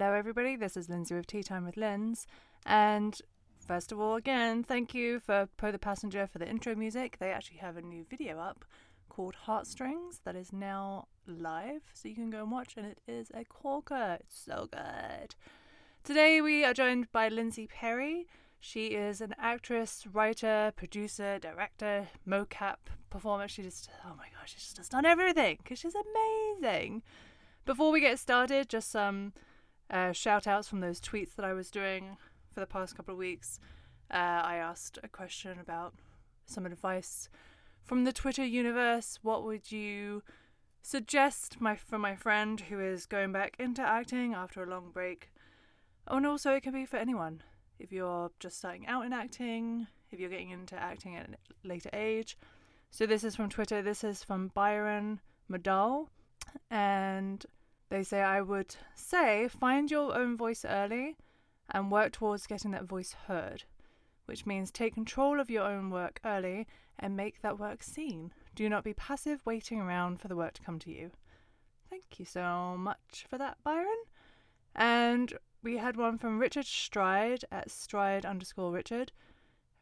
Hello, everybody. This is Lindsay with Tea Time with Linz. And first of all, again, thank you for Poe the Passenger for the intro music. They actually have a new video up called Heartstrings that is now live, so you can go and watch, and it is a corker. It's so good. Today, we are joined by Lindsay Perry. She is an actress, writer, producer, director, mocap performer. She just, oh my gosh, she's just done everything because she's amazing. Before we get started, just some uh, shout outs from those tweets that I was doing for the past couple of weeks. Uh, I asked a question about some advice from the Twitter universe. What would you suggest my for my friend who is going back into acting after a long break? Oh, and also it can be for anyone. If you're just starting out in acting, if you're getting into acting at a later age. So this is from Twitter. This is from Byron Madal and they say I would say find your own voice early and work towards getting that voice heard, which means take control of your own work early and make that work seen. Do not be passive waiting around for the work to come to you. Thank you so much for that, Byron. And we had one from Richard Stride at stride underscore Richard.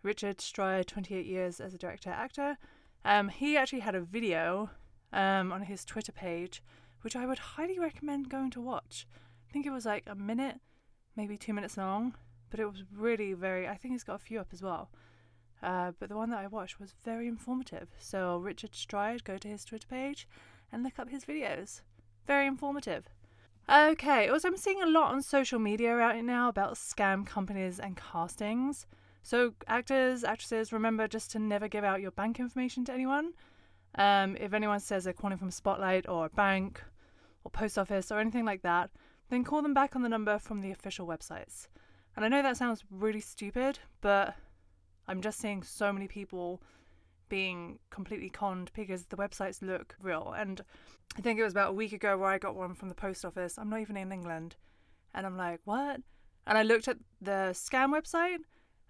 Richard Stride, 28 years as a director actor. Um, he actually had a video um, on his Twitter page, which I would highly recommend going to watch. I think it was like a minute, maybe two minutes long, but it was really very. I think he's got a few up as well. Uh, but the one that I watched was very informative. So Richard Stride, go to his Twitter page and look up his videos. Very informative. Okay, also I'm seeing a lot on social media right now about scam companies and castings. So actors, actresses, remember just to never give out your bank information to anyone. Um, if anyone says they're calling from Spotlight or a bank or post office or anything like that, then call them back on the number from the official websites. And I know that sounds really stupid, but I'm just seeing so many people being completely conned because the websites look real. And I think it was about a week ago where I got one from the post office. I'm not even in England. And I'm like, what? And I looked at the scam website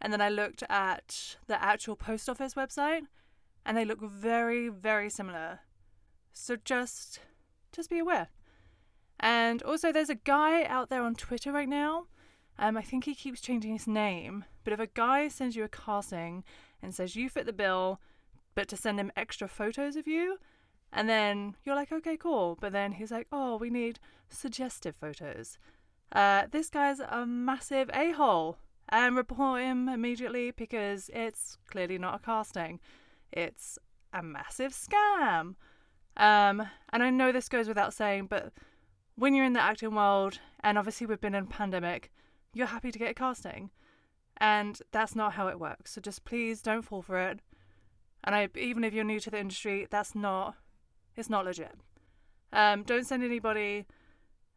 and then I looked at the actual post office website and they look very, very similar. So just just be aware. And also there's a guy out there on Twitter right now. Um, I think he keeps changing his name. But if a guy sends you a casting and says you fit the bill, but to send him extra photos of you, and then you're like, okay, cool. But then he's like, oh, we need suggestive photos. Uh, this guy's a massive a hole. And report him immediately because it's clearly not a casting. It's a massive scam. Um, and I know this goes without saying, but when you're in the acting world, and obviously we've been in a pandemic, you're happy to get a casting. And that's not how it works. So just please don't fall for it. And I, even if you're new to the industry, that's not, it's not legit. Um, don't send anybody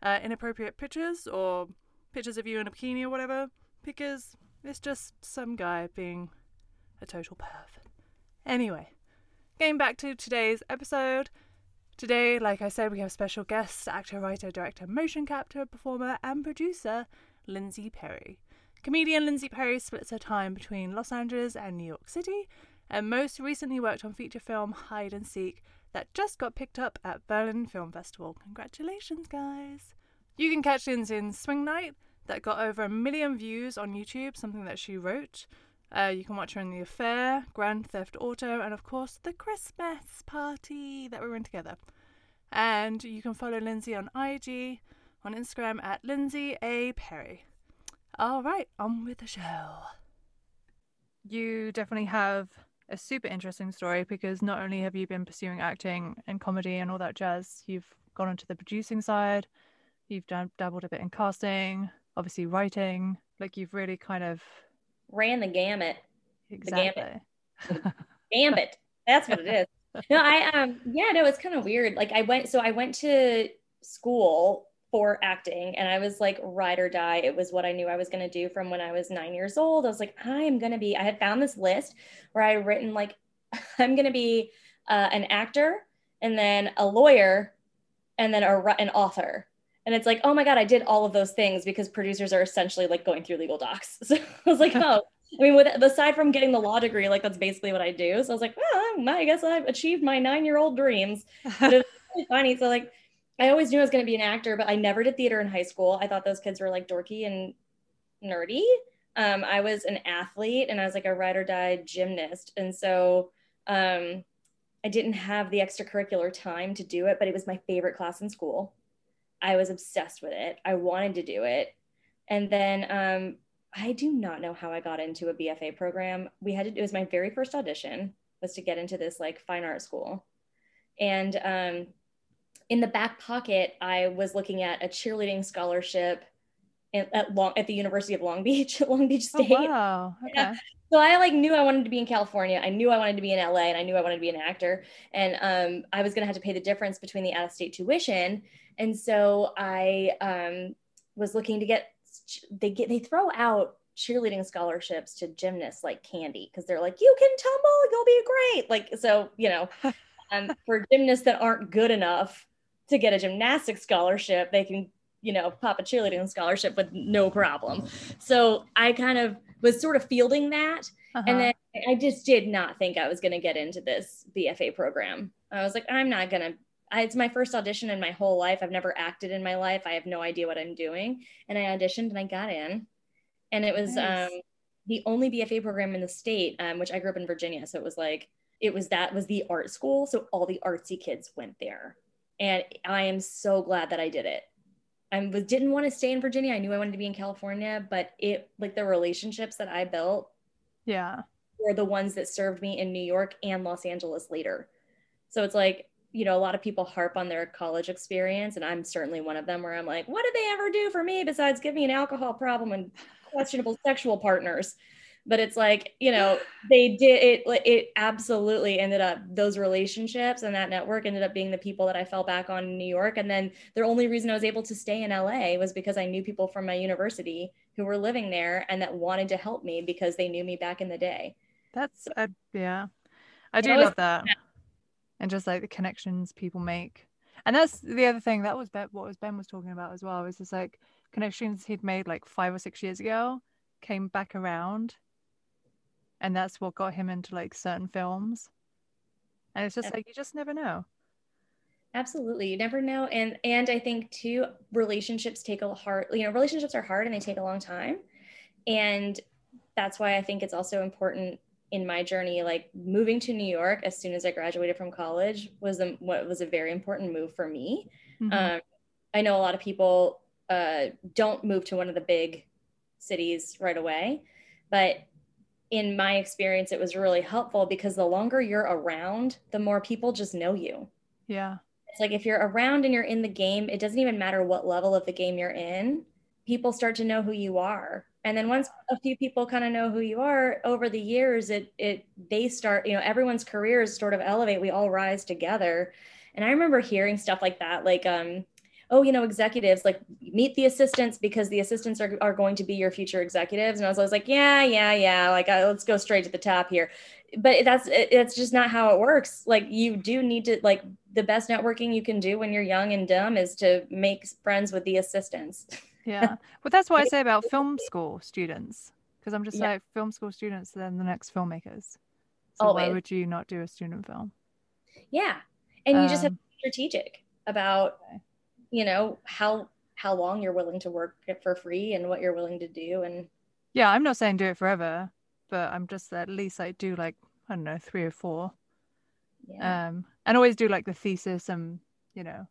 uh, inappropriate pictures or pictures of you in a bikini or whatever, because it's just some guy being a total perv. Anyway, getting back to today's episode. Today, like I said, we have special guests actor, writer, director, motion capture, performer, and producer, Lindsay Perry. Comedian Lindsay Perry splits her time between Los Angeles and New York City, and most recently worked on feature film Hide and Seek that just got picked up at Berlin Film Festival. Congratulations, guys! You can catch Lindsay in Swing Night, that got over a million views on YouTube, something that she wrote. Uh, you can watch her in The Affair, Grand Theft Auto, and of course, the Christmas party that we were in together. And you can follow Lindsay on IG, on Instagram at Lindsay A. Perry. All right, on with the show. You definitely have a super interesting story because not only have you been pursuing acting and comedy and all that jazz, you've gone onto the producing side, you've dab- dabbled a bit in casting, obviously writing. Like you've really kind of ran the gamut. Exactly. The gambit. gambit. That's what it is. No, I um yeah, no, it's kind of weird. Like I went so I went to school for acting and I was like ride or die. It was what I knew I was going to do from when I was 9 years old. I was like I am going to be I had found this list where I had written like I'm going to be uh, an actor and then a lawyer and then a, an author and it's like oh my god i did all of those things because producers are essentially like going through legal docs so i was like oh i mean with aside from getting the law degree like that's basically what i do so i was like well i guess i've achieved my nine year old dreams but it's really funny so like I always knew I was going to be an actor, but I never did theater in high school. I thought those kids were like dorky and nerdy. Um, I was an athlete and I was like a ride or die gymnast. And so um, I didn't have the extracurricular time to do it, but it was my favorite class in school. I was obsessed with it. I wanted to do it. And then um, I do not know how I got into a BFA program. We had to, it was my very first audition was to get into this like fine art school. And um, in the back pocket, I was looking at a cheerleading scholarship at Long at the University of Long Beach, Long Beach State. Oh, wow. Okay. Yeah. So I like knew I wanted to be in California. I knew I wanted to be in LA, and I knew I wanted to be an actor. And um, I was going to have to pay the difference between the out-of-state tuition. And so I um, was looking to get they get they throw out cheerleading scholarships to gymnasts like candy because they're like you can tumble you'll be great like so you know um, for gymnasts that aren't good enough to get a gymnastics scholarship, they can, you know, pop a cheerleading scholarship with no problem. So I kind of was sort of fielding that. Uh-huh. And then I just did not think I was going to get into this BFA program. I was like, I'm not going to. It's my first audition in my whole life. I've never acted in my life. I have no idea what I'm doing. And I auditioned and I got in. And it was nice. um, the only BFA program in the state, um, which I grew up in Virginia. So it was like, it was that was the art school. So all the artsy kids went there and I am so glad that I did it. I didn't want to stay in Virginia. I knew I wanted to be in California, but it like the relationships that I built, yeah, were the ones that served me in New York and Los Angeles later. So it's like you know a lot of people harp on their college experience, and I'm certainly one of them. Where I'm like, what did they ever do for me besides give me an alcohol problem and questionable sexual partners? but it's like you know they did it it absolutely ended up those relationships and that network ended up being the people that i fell back on in new york and then the only reason i was able to stay in la was because i knew people from my university who were living there and that wanted to help me because they knew me back in the day that's uh, yeah i do love that and just like the connections people make. And that's the other thing that was ben, what was ben was talking about as well was just like connections he'd made like five or six years ago came back around and that's what got him into like certain films. And it's just like you just never know. Absolutely you never know and and i think too relationships take a hard you know relationships are hard and they take a long time and that's why i think it's also important in my journey like moving to new york as soon as i graduated from college was a, what was a very important move for me mm-hmm. um, i know a lot of people uh, don't move to one of the big cities right away but in my experience, it was really helpful because the longer you're around, the more people just know you. Yeah. It's like if you're around and you're in the game, it doesn't even matter what level of the game you're in, people start to know who you are. And then once a few people kind of know who you are over the years, it it they start, you know, everyone's careers sort of elevate. We all rise together. And I remember hearing stuff like that, like um, oh, you know, executives like meet the assistants because the assistants are, are going to be your future executives. And I was always like, yeah, yeah, yeah. Like, uh, let's go straight to the top here. But that's, it's just not how it works. Like you do need to like the best networking you can do when you're young and dumb is to make friends with the assistants. yeah. But that's what I say about film school students. Cause I'm just yeah. like film school students, then the next filmmakers. So Always. why would you not do a student film? Yeah. And you um, just have to be strategic about you know how how long you're willing to work for free and what you're willing to do and yeah i'm not saying do it forever but i'm just at least like do like i don't know three or four yeah. um and always do like the thesis and you know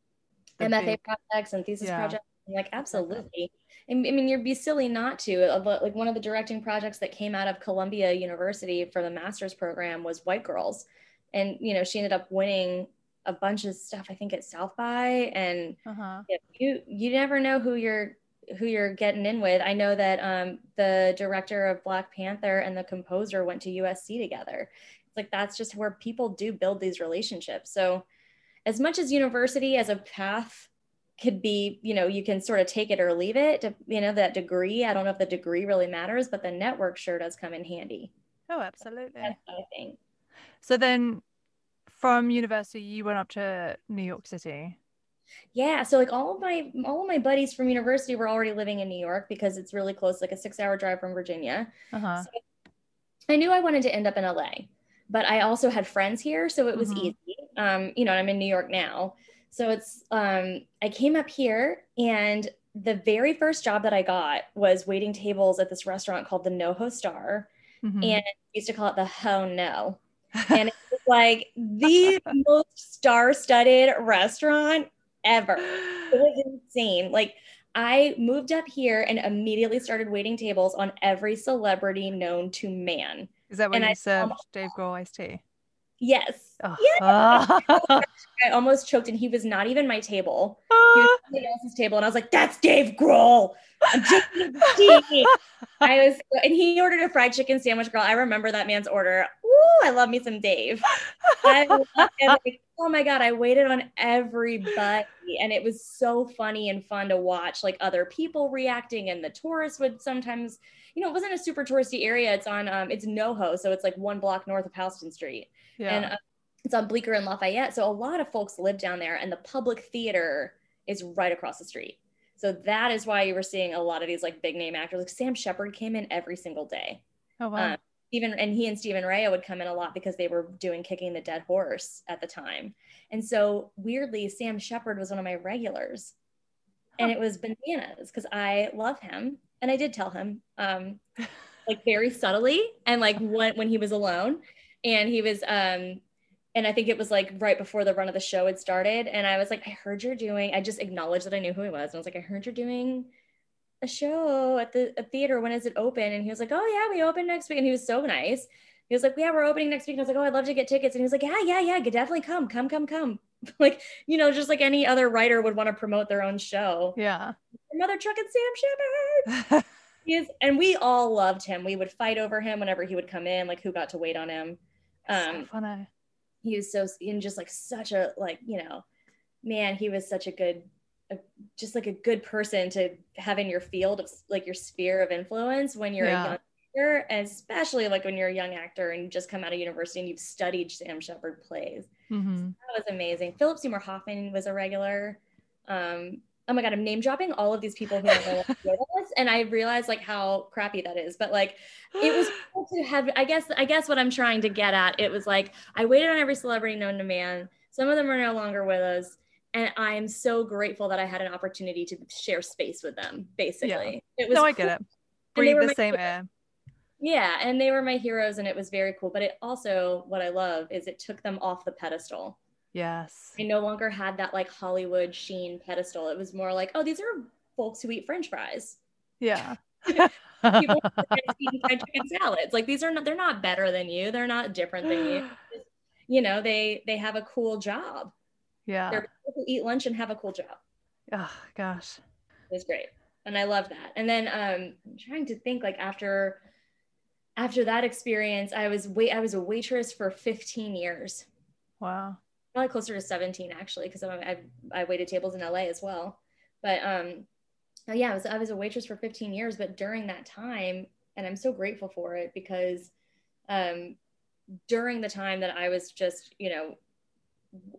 mfa big... projects and thesis yeah. projects like absolutely. I mean you'd be silly not to uh, like one of the directing projects that came out of columbia university for the master's program was white girls. And you know she ended up winning a bunch of stuff i think at south by. And uh-huh. you you never know who you're who you're getting in with. I know that um, the director of black panther and the composer went to usc together. It's like that's just where people do build these relationships. So as much as university as a path could be you know you can sort of take it or leave it to, you know that degree i don't know if the degree really matters but the network sure does come in handy oh absolutely i think so then from university you went up to New York City. Yeah, so like all of my all of my buddies from university were already living in New York because it's really close, like a six hour drive from Virginia. Uh-huh. So I knew I wanted to end up in LA, but I also had friends here, so it was mm-hmm. easy. Um, you know, I'm in New York now, So it's um I came up here and the very first job that I got was waiting tables at this restaurant called the NoHo Star. Mhm. And used to call it the Ho No. And it was like the most star-studded restaurant ever. It was insane. Like I moved up here and immediately started waiting tables on every celebrity known to man. Is that when and you I- served Dave Grohl iced tea? Yes. Oh. I almost choked and he was not even my table. He was somebody else's table and I was like, that's Dave Grohl. I'm just tea. I was and he ordered a fried chicken sandwich girl. I remember that man's order. Ooh, I love me some Dave. I. Like, oh my god, I waited on everybody and it was so funny and fun to watch like other people reacting and the tourists would sometimes you know, it wasn't a super touristy area. It's on um it's NoHo, so it's like one block north of Houston Street yeah. and uh, it's on Bleecker and Lafayette. So a lot of folks live down there, and the public theater is right across the street. So that is why you were seeing a lot of these like big name actors. Like Sam Shepard came in every single day. oh wow. Um, even and he and Stephen Rea would come in a lot because they were doing Kicking the Dead Horse at the time. And so weirdly, Sam Shepard was one of my regulars, and it was bananas because I love him, and I did tell him, um, like very subtly, and like when when he was alone, and he was um. And I think it was like right before the run of the show had started. And I was like, I heard you're doing, I just acknowledged that I knew who he was. And I was like, I heard you're doing a show at the a theater. When is it open? And he was like, Oh yeah, we open next week. And he was so nice. He was like, Yeah, we're opening next week. And I was like, Oh, I'd love to get tickets. And he was like, Yeah, yeah, yeah, definitely come, come, come, come. like, you know, just like any other writer would want to promote their own show. yeah. Another Truck and Sam Shepard. He is, and we all loved him. We would fight over him whenever he would come in, like who got to wait on him. So Um, funny. he was so in just like such a like you know man he was such a good a, just like a good person to have in your field of like your sphere of influence when you're Yeah. a young actor and especially like when you're a young actor and you just come out of university and you've studied sam shepard plays. Hmm that was amazing. Philip seymour hoffman was a regular. Um oh my god i'm name dropping all of these people who us and i realized like how crappy that is but like it was cool to have i guess i guess what i'm trying to get at it was like i waited on every celebrity known to man some of them are no longer with us and i am so grateful that i had an opportunity to share space with them basically it was No, I get it. Breathe were the same favorite- air. yeah and they were my heroes and it was very cool but it also what i love is it took them off the pedestal Yes. I no longer had that like Hollywood sheen pedestal. It was more like, oh, these are folks who eat French fries. Yeah. People eating fried chicken salads. Like these are not they're not better than you. They're not different than you. You know, they they have a cool job. yeah. They're people who eat lunch and have a cool job. Oh gosh. It was great. And I love that. And then um I'm trying to think like after after that experience, I was wait I was a waitress for 15 years. Wow. probably closer to 17 actually because I, I I waited tables in LA as well. But um, oh yeah, I was I was a waitress for 15 years. But during that time, and I'm so grateful for it because um, during the time that I was just you know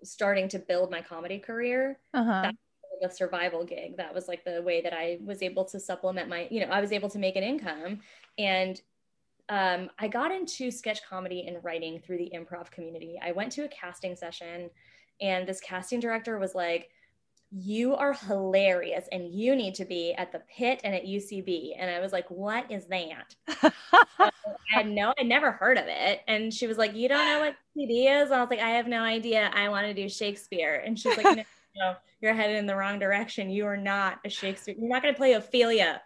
starting to build my comedy career, Uh huh. the survival gig. That was like the way that I was able to supplement my, you know, I was able to make an income. And um, I got into sketch comedy and writing through the improv community. I went to a casting session, and this casting director was like, you are hilarious and you need to be at the pit and at UCB. And I was like, what is that? I had no, I never heard of it. And she was like, you don't know what CD is? And I was like, I have no idea. I want to do Shakespeare. And she's like, no, no, you're headed in the wrong direction. You are not a Shakespeare. You're not going to play Ophelia.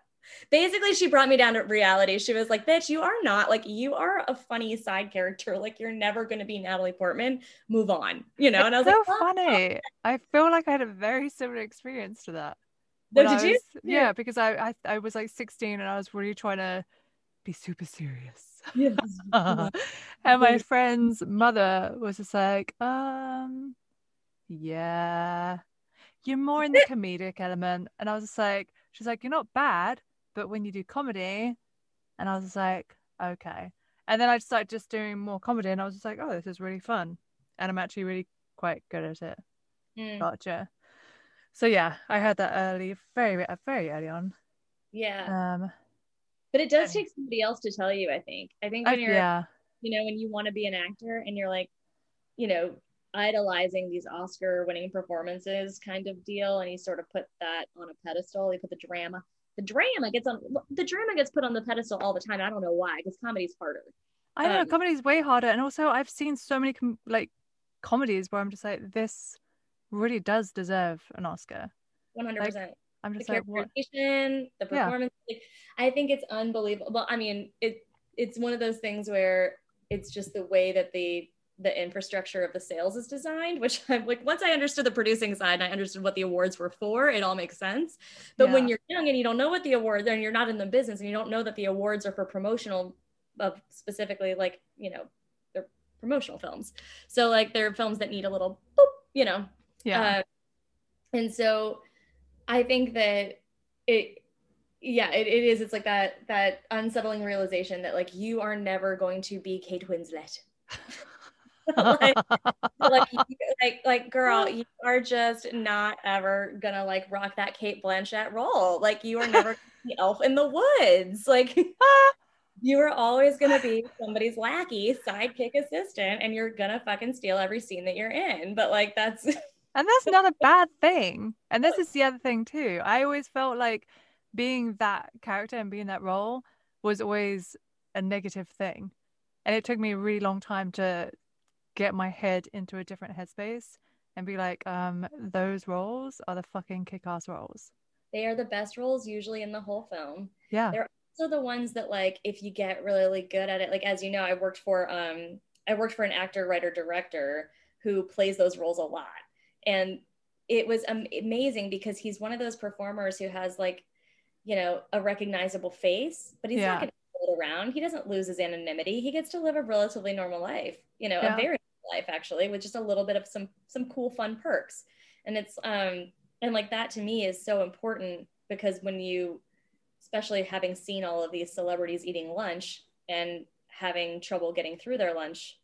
Basically, she brought me down to reality. She was like, bitch, you are not like, you are a funny side character. Like, you're never going to be Natalie Portman. Move on, you know? And I was so like, oh, funny. I feel like I had a very similar experience to that. No, did you? was- Yeah. Yeah, because I, I I was like 16 and I was really trying to be super serious. Yes. and my friend's mother was just like, um, yeah, you're more in the comedic element. And I was just like, she's like, you're not bad, but when you do comedy, and I was like, okay. And then I started just doing more comedy, and I was just like, oh, this is really fun, and I'm actually really quite good at it. Mm, Gotcha. So yeah, I had that early, very, very early on. yeah. Um, But it does take somebody else to tell you, I think. I think I, when you're yeah, you know, when you want to be an actor and you're like, you know, idolizing these Oscar winning performances kind of deal. And he sort of put that on a pedestal. He put the drama, the drama gets on, the drama gets put on the pedestal all the time. I don't know why, because comedy's harder. I know Um, comedy's way harder, and also I've seen so many com- like comedies where I'm just like, this really does deserve an Oscar. 100%. I'm the just like, what? the Yeah. performance. Like, I think it's unbelievable. Well, I mean, it it's one of those things where it's just the way that the the infrastructure of the sales is designed, which I'm like, once I understood the producing side and I understood what the awards were for, it all makes sense. But when you're young and you don't know what the awards are and you're not in the business and you don't know that the awards are for promotional of specifically like, you know, they're promotional films. So like they're films that need a little boop, you know, Yeah, uh, and so I think that it, yeah, it, it is. It's like that that unsettling realization that like you are never going to be Kate Winslet. like, like, like, like, girl, oh. you are just not ever gonna like rock that Cate Blanchett role. Like, you are never the elf in the woods. Like, you are always gonna be somebody's lackey, sidekick assistant, and you're gonna fucking steal every scene that you're in. But like, that's and that's not a bad thing. And this is the other thing too. I always felt like being that character and being that role was always a negative thing. And it took me a really long time to get my head into a different headspace and be like, um, those roles are the fucking kick-ass roles. they are the best roles usually in the whole film. Yeah. They're also the ones that like if you get really, good at it like as you know i worked for um i worked for an actor writer director who plays those roles a lot and it was amazing because he's one of those performers who has like you know a recognizable face but he's Yeah. not to around he doesn't lose his anonymity he gets to live a relatively normal life you know Yeah. a very life actually with just a little bit of some some cool fun perks. And it's um and like that to me is so important because when you especially having seen all of these celebrities eating lunch and having trouble getting through their lunch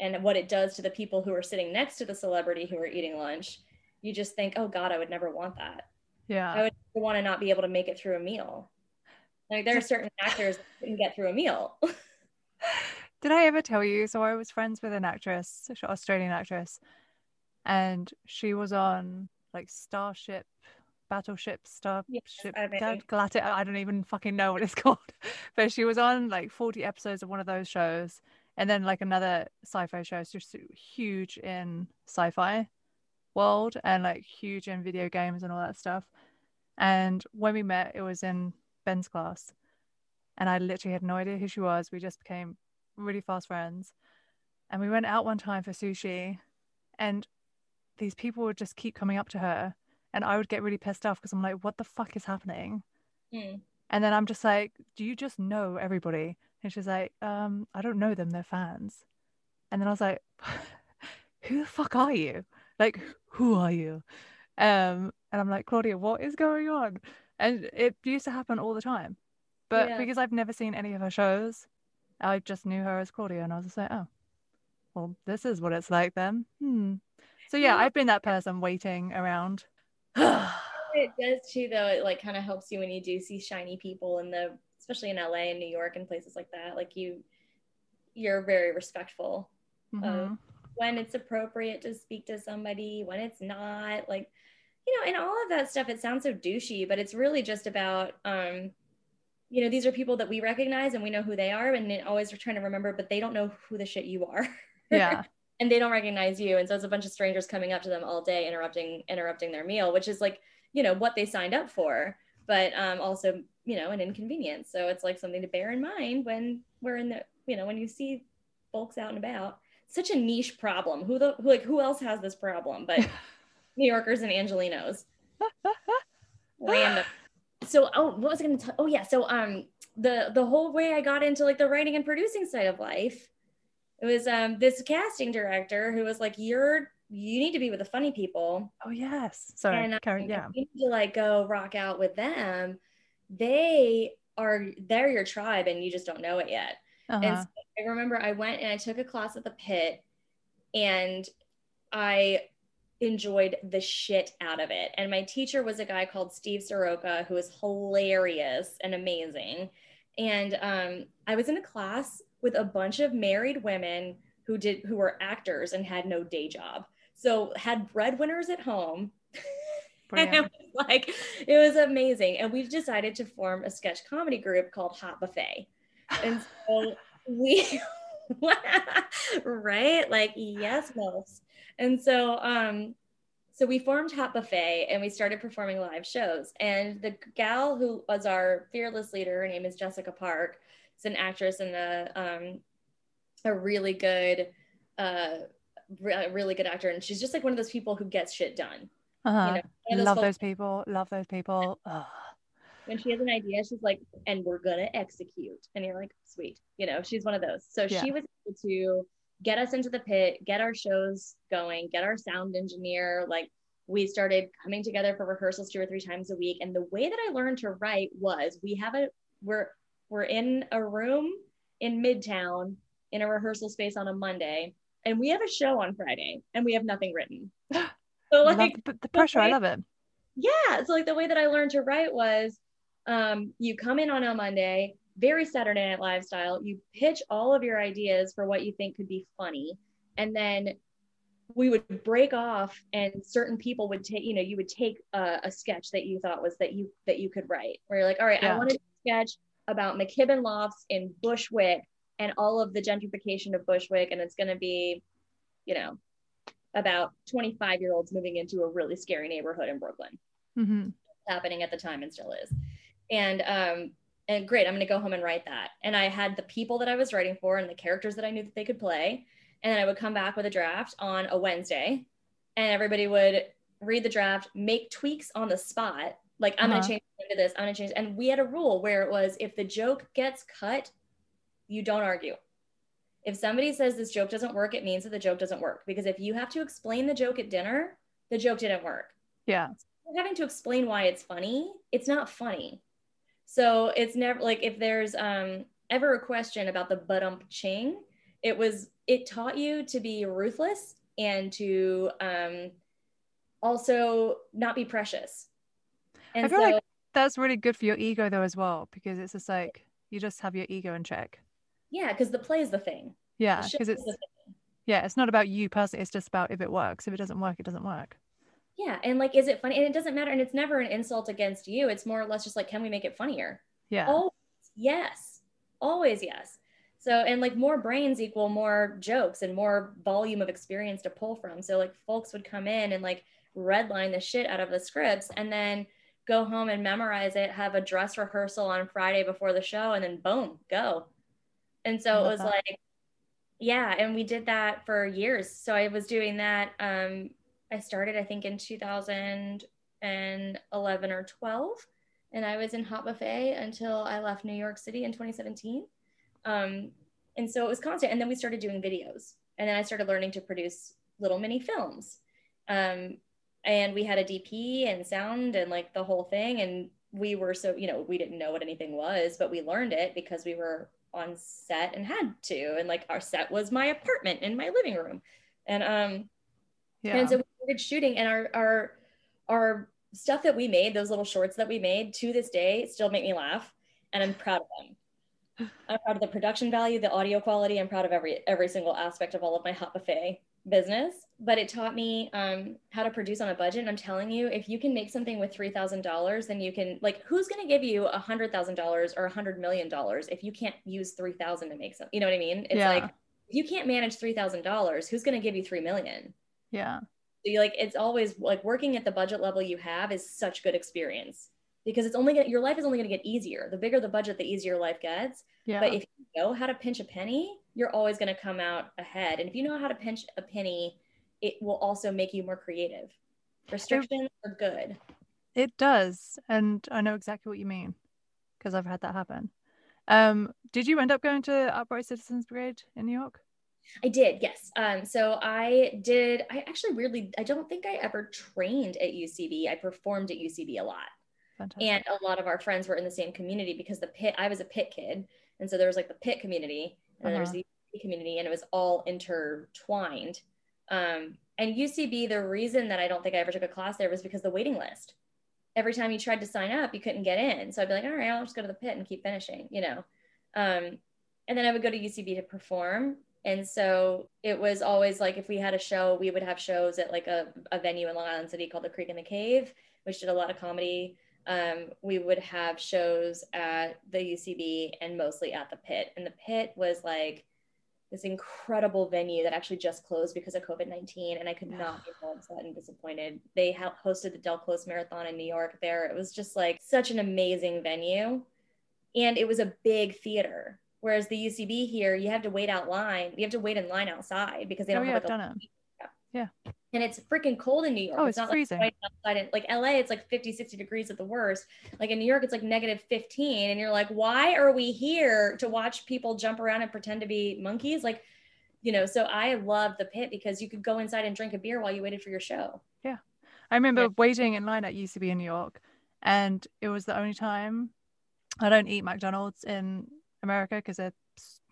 and what it does to the people who are sitting next to the celebrity who are eating lunch you just think oh god i would never want that. Yeah. i would want to not be able to make it through a meal. Like there are certain actors that couldn't get through a meal Did I ever tell you? So I was friends with an actress, an Australian actress, and she was on like Starship, Battleship, Starship, I maybe. Gal- Galactic. I don't even fucking know what it's called, but she was on like 40 episodes of one of those shows, and then like another sci-fi show. So just huge in sci-fi world and like huge in video games and all that stuff. And when we met, it was in Ben's class, and I literally had no idea who she was. We just became really fast friends. And we went out one time for sushi, and these people would just keep coming up to her, and I would get really pissed off because I'm like, what the fuck is happening? Hmm. And then I'm just like, do you just know everybody? And she's like, um, I don't know them, they're fans. And then I was like, who the fuck are you? Like, who are you? Um, and I'm like, Claudia, what is going on? And it used to happen all the time. But Yeah. because I've never seen any of her shows, I just knew her as Claudia, and I was just like, oh, well, this is what it's like then. Hmm. So yeah. I've been that person waiting around. it does too though it like kind of helps you when you do see shiny people in the especially in la and new york and places like that like you you're very respectful Mhm. when it's appropriate to speak to somebody, when it's not, like, you know, and all of that stuff, it sounds so douchey, but it's really just about, um, you know, these are people that we recognize and we know who they are, and always trying to remember, but they don't know who the shit you are. Yeah. and they don't recognize you. And so it's a bunch of strangers coming up to them all day, interrupting, interrupting their meal, which is like, you know, what they signed up for, but um, also, you know, an inconvenience. So it's like something to bear in mind when we're in the, you know, when you see folks out and about such a niche problem. Who the who like who else has this problem? But New Yorkers and Angelenos. Random. So oh, what was I going to tell? Oh yeah. So um, the the whole way I got into like the writing and producing side of life, it was um this casting director who was like, "You're you need to be with the funny people." Oh yes. Sorry. and um, Carry, yeah. you need to like go rock out with them. They are they're your tribe, and you just don't know it yet. And Uh-huh. so I remember I went and I took a class at the pit and I enjoyed the shit out of it. And my teacher was a guy called Steve Soroka, who was hilarious and amazing. And um, I was in a class with a bunch of married women who did who were actors and had no day job. So had breadwinners at home. and it was like it was amazing. And we decided to form a sketch comedy group called Hot Buffet. And so we right? Like, yes, most. And so um so we formed Hot Buffet and we started performing live shows. And the gal who was our fearless leader, her name is Jessica Park. It's an actress and a um, a really good, uh, re- really good actor, and she's just like one of those people who gets shit done. Uh-huh. You know, those love those people. Love those people. Ugh. When she has an idea, she's like, "And we're gonna execute," and you're like, "Sweet." You know, she's one of those. So yeah. she was able to get us into the pit, get our shows going, get our sound engineer. Like we started coming together for rehearsals two or three times a week. And the way that I learned to write was we have a we're we're in a room in Midtown in a rehearsal space on a Monday, and we have a show on Friday, and we have nothing written. So like the, the pressure, way, I love it. Yeah, so like the way that I learned to write was, um, you come in on a Monday, very Saturday Night Live style. You pitch all of your ideas for what you think could be funny. And then we would break off and certain people would take, you know, you would take a, a, sketch that you thought was that you, that you could write where you're like, all right, yeah. I want to sketch about McKibbin lofts in Bushwick and all of the gentrification of Bushwick. And it's going to be, you know, about 25 year olds moving into a really scary neighborhood in Brooklyn. Mm-hmm. Happening at the time and still is. And um, and great, I'm going to go home and write that. And I had the people that I was writing for and the characters that I knew that they could play. And then I would come back with a draft on a Wednesday and everybody would read the draft, make tweaks on the spot. Like, I'm uh-huh. going to change into this, I'm going to change. And we had a rule where it was if the joke gets cut, you don't argue. If somebody says this joke doesn't work, it means that the joke doesn't work. Because if you have to explain the joke at dinner, the joke didn't work. Yeah. having to explain why it's funny, it's not funny so it's never like if there's um, ever a question about the but ching, it was it taught you to be ruthless and to um, also not be precious. And I feel so, like that's really good for your ego though as well because it's just like you just have your ego in check. Yeah, because the play is the thing. Yeah, because it's yeah, it's not about you personally. It's just about if it works. If it doesn't work, it doesn't work yeah and like is it funny? And it doesn't matter and it's never an insult against you. It's more or less just like can we make it funnier? Yeah. Always yes. Always yes. So and like more brains equal more jokes and more volume of experience to pull from. So like folks would come in and like redline the shit out of the scripts and then go home and memorize it have a dress rehearsal on friday before the show and then boom go. And so it was that. like yeah and we did that for years. So i was doing that um I started, I think, in 2011 or 12. And I was in Hot Buffet until I left New York City in 2017. Um, and so it was constant. And then we started doing videos. And then I started learning to produce little mini films. Um, and we had a DP and sound and like the whole thing. And we were so, you know, we didn't know what anything was, but we learned it because we were on set and had to. And like our set was my apartment in my living room. And um, yeah. And so we started shooting, and our our our stuff that we made, those little shorts that we made, to this day still make me laugh, and I'm proud of them. I'm proud of the production value, the audio quality. I'm proud of every every single aspect of all of my hot buffet business. But it taught me um, how to produce on a budget. And I'm telling you, if you can make something with three thousand dollars, then you can like who's going to give you a hundred thousand dollars or a hundred million dollars if you can't use three thousand to make something? You know what I mean? It's yeah. like if you can't manage three thousand dollars, who's going to give you three million? Yeah. So you like it's always like working at the budget level you have is such good experience because it's only gonna, your life is only going to get easier. The bigger the budget, the easier life gets. Yeah. But if you know how to pinch a penny, you're always going to come out ahead. And if you know how to pinch a penny, it will also make you more creative. Restrictions it, are good. It does, and I know exactly what you mean because I've had that happen. Um, did you end up going to Upright Citizens Brigade in New York? I did, yes. Um, so I did, I actually weirdly, I don't think I ever trained at UCB. I performed at UCB a lot. Fantastic. And a lot of our friends were in the same community because the pit, I was a pit kid. And so there was like the pit community and uh-huh. there was the community and it was all intertwined. Um, and UCB, the reason that I don't think I ever took a class there was because the waiting list. Every time you tried to sign up, you couldn't get in. So I'd be like, all right, I'll just go to the pit and keep finishing, you know. Um, and then I would go to UCB to perform And so it was always like if we had a show, we would have shows at like a, a venue in Long Island City called the Creek and the Cave, which did a lot of comedy. Um, we would have shows at the UCB and mostly at the pit. And the pit was like this incredible venue that actually just closed because of COVID 19. And I could not be more upset and disappointed. They ha- hosted the Del Close Marathon in New York there. It was just like such an amazing venue. And it was a big theater. Whereas the UCB here, you have to wait out line. You have to wait in line outside because they oh, don't oh, yeah, have I've like, done a it. Yeah. and it's freaking cold in New York. Oh, it's not freezing. like outside in, like LA, it's like 50, 60 degrees at the worst. Like in New York, it's like negative 15. And you're like, why are we here to watch people jump around and pretend to be monkeys? Like, you know, so I love the pit because you could go inside and drink a beer while you waited for your show. Yeah. I remember Yeah. waiting in line at UCB in New York, and it was the only time I don't eat McDonald's in America because they're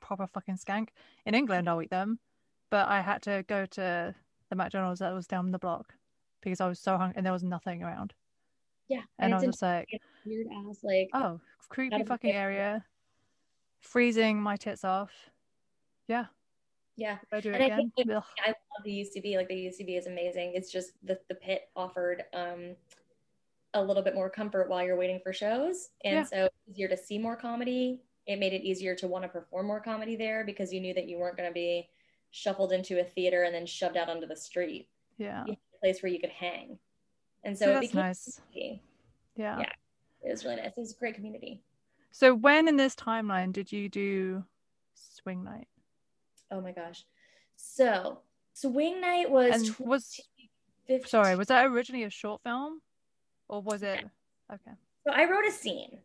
proper fucking skank. In England, I'll eat them, but I had to go to the McDonald's that was down the block because I was so hungry and there was nothing around. Yeah. And, I it's was just like, weird ass, like, oh, creepy Out of the fucking area, freezing my tits off. Yeah, yeah. I do And I again. think Ugh. I love the UCB. Like the UCB is amazing. It's just the, the pit offered um, a little bit more comfort while you're waiting for shows. And Yeah. so it's easier to see more comedy. It made it easier to want to perform more comedy there because you knew that you weren't going to be shuffled into a theater and then shoved out onto the street. Yeah, a place where you could hang. And so So it became nice. yeah. Yeah. It was really nice. It was a great community. So when in this timeline did you do swing night? Oh my gosh. So swing night was was 2015. sorry, was that originally a short film, or was it? Okay. So I wrote a scene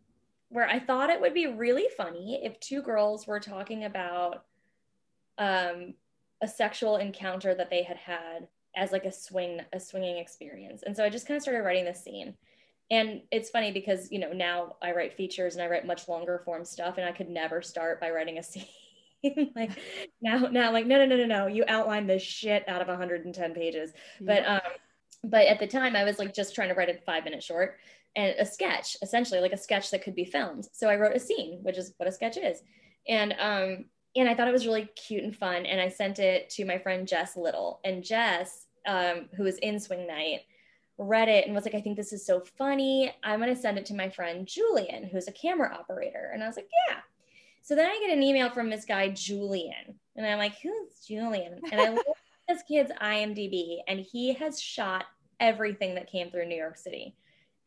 where I thought it would be really funny if two girls were talking about um, a sexual encounter that they had had as like a swing a swinging experience. And so I just kind of started writing this scene. And it's funny because you know now I write features and I write much longer form stuff, and I could never start by writing a scene. like now, now, like no, no, no, no, no. You outline the shit out of 110 pages but um but at the time i was like just trying to write a five minute short and a sketch essentially like a sketch that could be filmed. So i wrote a scene which is what a sketch is. And um and i thought it was really cute and fun and i sent it to my friend jess little. And jess um who was in swing night read it and was like i think this is so funny. I'm going to send it to my friend julian who's a camera operator. And i was like yeah. So then i get an email from this guy julian and i'm like who's julian? And i look at this kid's IMDb and he has shot everything that came through New York City.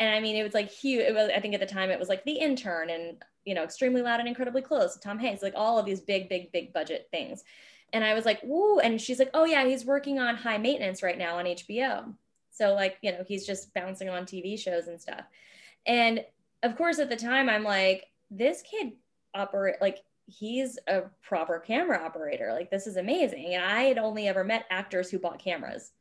And I mean, it was like huge. It was, I think at the time it was like The Intern and, you know, Extremely Loud and Incredibly Close, Tom Hanks, like all of these big, big, big budget things. And I was like, woo. And she's like, oh, yeah, he's working on High Maintenance right now on HBO. So, like, you know, he's just bouncing on TV shows and stuff. And of course, at the time, I'm like, this kid operate like he's a proper camera operator. Like this is amazing. And I had only ever met actors who bought cameras.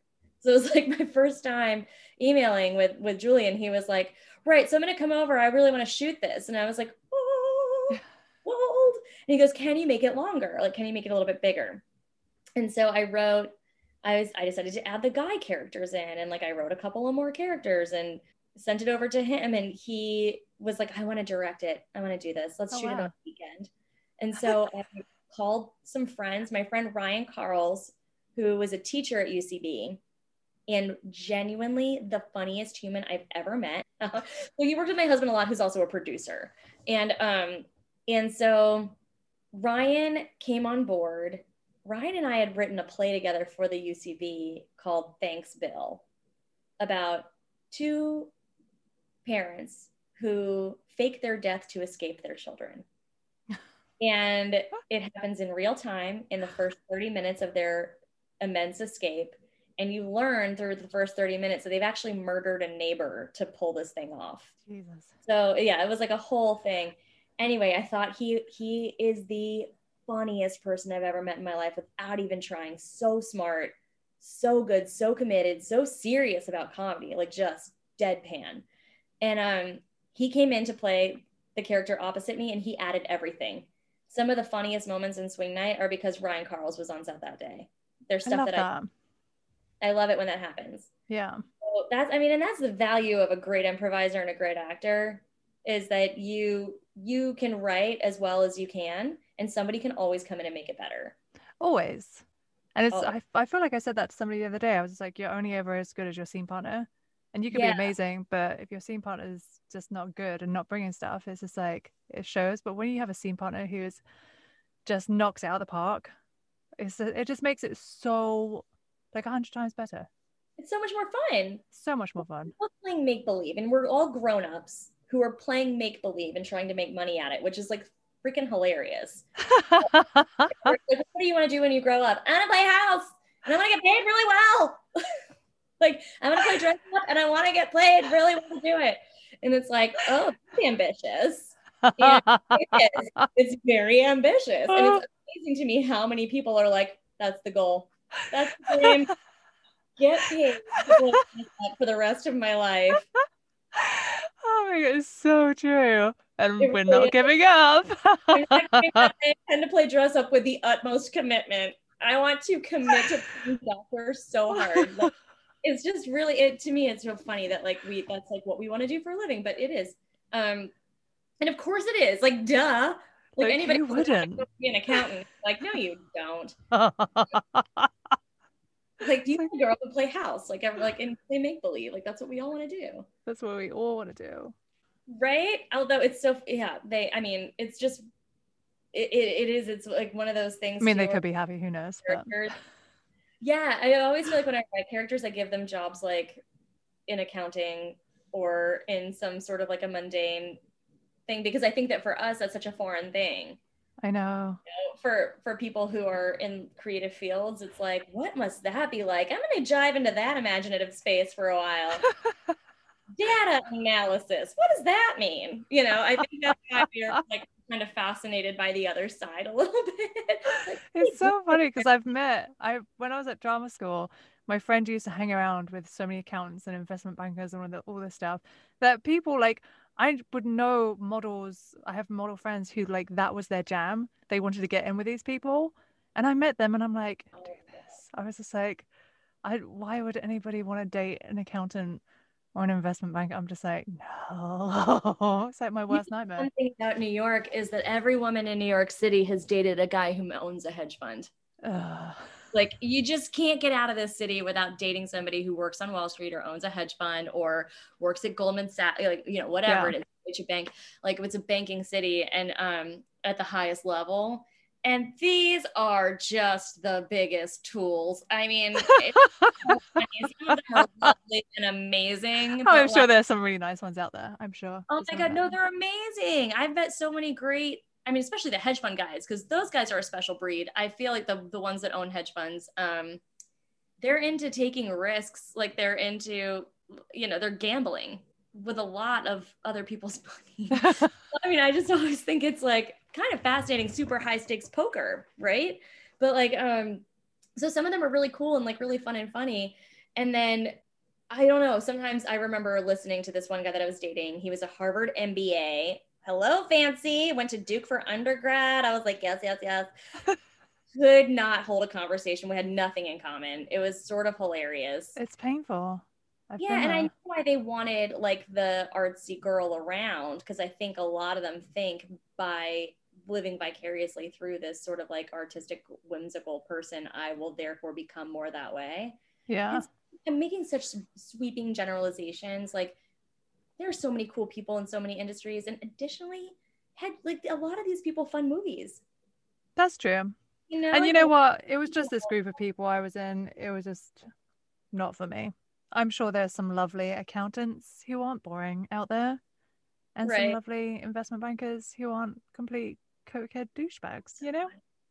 So it was like my first time emailing with with Julian. He was like, "Right, so I'm gonna come over. I really want to shoot this." And I was like, "Oh, bold." And he goes, "Can you make it longer? Like, can you make it a little bit bigger?" And so I wrote. I was. I decided to add the guy characters in, and like I wrote a couple of more characters and sent it over to him, and he was like, "I want to direct it. I want to do this. Let's Oh, shoot it on a weekend." And so I called some friends, my friend Ryan Carls, who was a teacher at UCB and genuinely the funniest human I've ever met. so he worked with my husband a lot, who's also a producer. And um, and so Ryan came on board. Ryan and I had written a play together for the UCB called Thanks Bill about two parents who fake their death to escape their children. And it happens in real time in the first 30 minutes of their immense escape. And you learn through the first 30 minutes that they've actually murdered a neighbor to pull this thing off. Jesus. So yeah, it was like a whole thing. Anyway, I thought he he is the funniest person I've ever met in my life without even trying. So smart, so good, so committed, so serious about comedy, like just deadpan. And um he came in to play the character opposite me and he added everything. Some of the funniest moments in Swing Night are because Ryan Carls was on set that day. There's stuff that, that. I I love it when that happens. Yeah. So that's I mean, and that's the value of a great improviser and a great actor is that you you can write as well as you can, and somebody can always come in and make it better. always. And it's. I, I feel like I said that to somebody the other day. I was just like, you're only ever as good as your scene partner, and you can Yeah. be amazing, but if your scene partner is just not good and not bringing stuff, it's just like it shows. But when you have a scene partner who is just knocks it out of the park, it's it just makes it so like a hundred times better. It's so much more fun. So much more fun. We're playing make believe, and we're all grown ups who are playing make believe and trying to make money at it, which is like freaking hilarious. Like, what do you want to do when you grow up? I want to play house, and I want to get paid really well. like I want to play dress up, and I want to get paid really well to do it. And it's like, oh, that's ambitious. It is. It's very ambitious, and it's amazing to me how many people are like, "That's the goal. That's the dream. Get paid to play dress up for the rest of my life." oh my god, it's so true. And we're not is. giving up. I'm not kidding. I intend to play dress up with the utmost commitment. I want to commit to soccer so hard. Like, it's just really it to me. It's so funny that like we that's like what we want to do for a living, but it is. Um, and of course it is. Like duh. Like, Like, anybody wouldn't? Be an accountant. Like no, you don't. Like you want to grow up and play house, like ever, like and play make believe. Like that's what we all want to do. That's what we all want to do. right although it's so yeah they i mean it's just it, it, it is it's like one of those things I mean, they could be happy. Who knows? But yeah i always feel like when i write characters i give them jobs like in accounting or in some sort of like a mundane thing because i think that for us that's such a foreign thing I know. for for people who are in creative fields it's like what must that be like i'm going to dive into that imaginative space for a while data analysis. What does that mean? You know, I think that's why we're like kind of fascinated by the other side a little bit. Like, It's so funny because I've met I when I was at drama school, my friend used to hang around with so many accountants and investment bankers and all, the, all this stuff that people like I would know models. I have model friends who like that was their jam. They wanted to get in with these people, and I met them, and I'm like, do this. I was just like, I why would anybody want to date an accountant or an investment banker? I'm just like, no. It's like my worst nightmare. One thing about New York is that every woman in New York City has dated a guy who owns a hedge fund. Ugh. Like you just can't get out of this city without dating somebody who works on Wall Street or owns a hedge fund or works at Goldman Sachs, like you know whatever Yeah. it is, Deutsche Bank. Like it's a banking city and um at the highest level. And these are just the biggest tools. I mean, it's so funny. some of them are lovely and amazing. Oh, I'm sure there's some really nice ones out there. I'm sure. Oh There's my god, no, they're amazing. I've met so many great. I mean, especially the hedge fund guys, because those guys are a special breed. I feel like the the ones that own hedge funds, um, they're into taking risks. Like they're into, you know, they're gambling with a lot of other people's money. I mean, I just always think it's like kind of fascinating, super high stakes poker, right? But like, um, so some of them are really cool and like really fun and funny. And then I don't know, sometimes I remember listening to this one guy that I was dating. He was a Harvard MBA. Hello, fancy. Went to Duke for undergrad. I was like, yes, yes, yes. Could not hold a conversation. We had nothing in common. It was sort of hilarious. It's painful. I've Yeah, and I know why they wanted like the artsy girl around because I think a lot of them think by living vicariously through this sort of like artistic, whimsical person, I will therefore become more that way. yeah. I'm making such sweeping generalizations. Like there are so many cool people in so many industries, and additionally, had like a lot of these people fund movies. That's true. You know, And you know what? It was just this group of people I was in. It was just not for me. I'm sure there's some lovely accountants who aren't boring out there, and some lovely investment bankers who aren't complete cokehead douchebags. You know?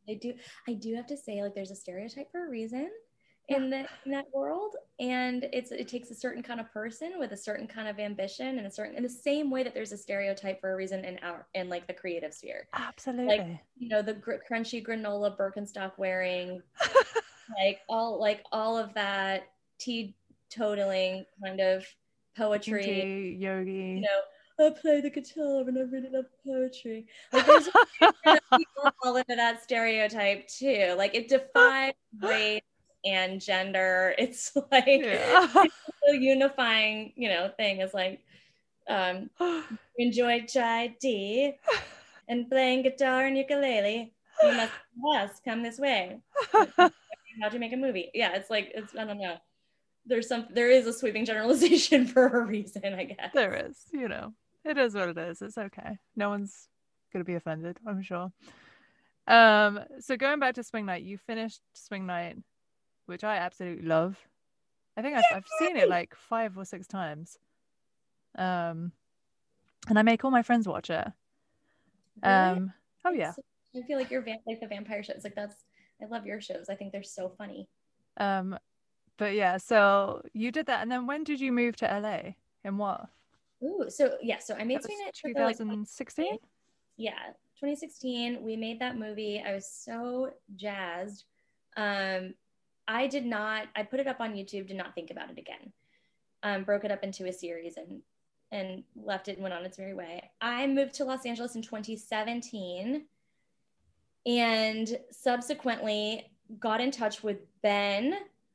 I do I do have to say like there's a stereotype for a reason in the in that world and it's it takes a certain kind of person with a certain kind of ambition and a certain in the same way that there's a stereotype for a reason in our in like the creative sphere Absolutely. like you know the gr- crunchy granola birkenstock wearing like all like all of that teetotaling kind of poetry Tea, yogi. you know, I play the guitar and I really love poetry. Like there's people fall into that stereotype too. Like it defies race and gender. It's like yeah. the unifying, you know, thing is like um enjoy chai tea and playing guitar and ukulele. you must yes, come this way. How to make a movie? Yeah, it's like it's I don't know. There's some there is a sweeping generalization for a reason, I guess. There is, you know, it is what it is. It's okay. No one's gonna be offended, I'm sure. Um, so going back to Swing Night, you finished Swing Night, which I absolutely love. I think I've, I've seen it like five or six times. Um, and I make all my friends watch it. Really? Um, oh yeah. I feel like you're like the vampire shows. Like that's I love your shows. I think they're so funny. Um, but yeah, so you did that, and then when did you move to LA? And what? Ooh, so yeah, so I made That was Swing Night for the, like, 2016. yeah 2016 we made that movie i was so jazzed um i did not i put it up on youtube did not think about it again. Um broke it up into a series and and left it and went on its merry way. I moved to los angeles in 2017 and subsequently got in touch with ben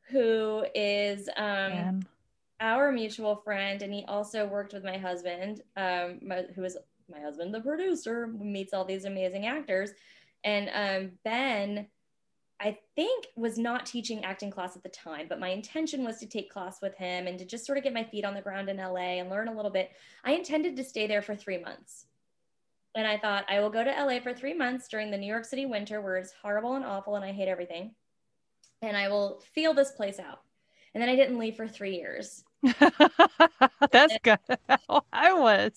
who is um our mutual friend, and he also worked with my husband, um, my, who is my husband, the producer, who meets all these amazing actors. And um, Ben, I think, was not teaching acting class at the time, but my intention was to take class with him and to just sort of get my feet on the ground in LA and learn a little bit. I intended to stay there for three months. And I thought, I will go to LA for three months during the New York City winter where it's horrible and awful and I hate everything. And I will feel this place out. And then I didn't leave for three years. That's good. I was.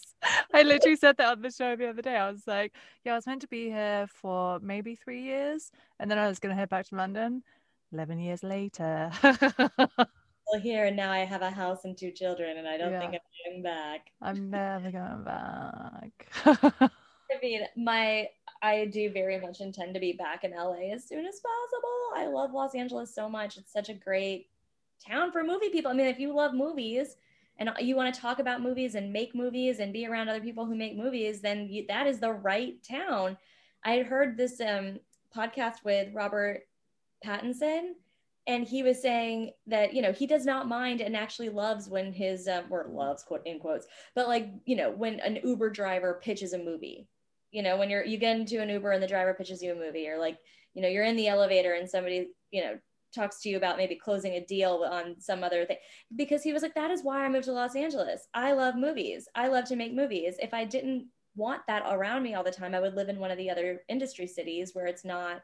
I literally said that on the show the other day. I was like, yeah, I was meant to be here for maybe three years, and then I was going to head back to London. 11 years later. Well, here and now I have a house and two children, and I don't think I'm going back. I'm never going back. I mean, my I do very much intend to be back in LA as soon as possible. I love Los Angeles so much. It's such a great town for movie people. I mean, if you love movies and you want to talk about movies and make movies and be around other people who make movies, then you, that is the right town. I had heard this um, podcast with Robert Pattinson, and he was saying that you know he does not mind and actually loves when his um, or loves quote in quotes, but like you know when an Uber driver pitches a movie you know when you're you get into an uber and the driver pitches you a movie or like you know you're in the elevator and somebody you know talks to you about maybe closing a deal on some other thing because he was like that is why i moved to los angeles. I love movies. I love to make movies. If i didn't want that around me all the time i would live in one of the other industry cities where it's not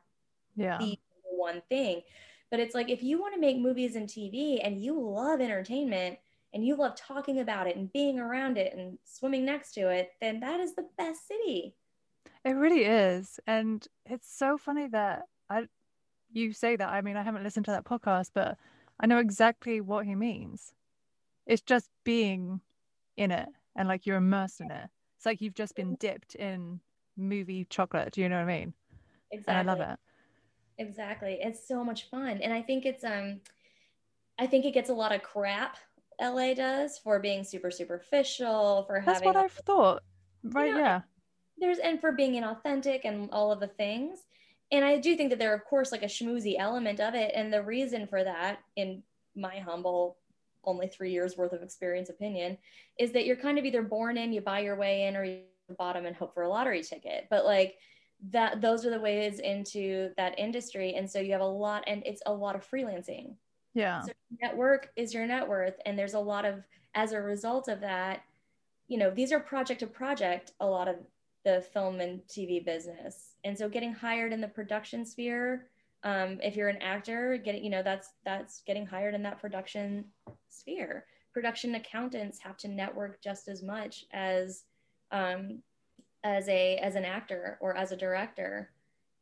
yeah. the one thing. But it's like if you want to make movies and tv and you love entertainment and you love talking about it and being around it and swimming next to it then that is the best city. It really is. And it's so funny that I you say that. I mean, I haven't listened to that podcast, but I know exactly what he means. It's just being in it and like you're immersed in it. It's like you've just been dipped in movie chocolate. Do you know what I mean? exactly And I love it. Exactly. It's so much fun. And I think it's um I think it gets a lot of crap LA does for being super superficial, for That's having what I've thought. Right, know, yeah. there's and for being inauthentic and all of the things. And I do think that there, of course, like a schmoozy element of it. And the reason for that, in my humble, only three years worth of experience opinion, is that you're kind of either born in, you buy your way in, or you bottom and hope for a lottery ticket. But like that, those are the ways into that industry. And so you have a lot, and it's a lot of freelancing. Yeah. So network is your net worth. And there's a lot of, as a result of that, you know, these are project to project, a lot of the film and TV business. And so getting hired in the production sphere, um, if you're an actor, getting, you know, that's, that's getting hired in that production sphere. Production accountants have to network just as much as, um, as a, as an actor or as a director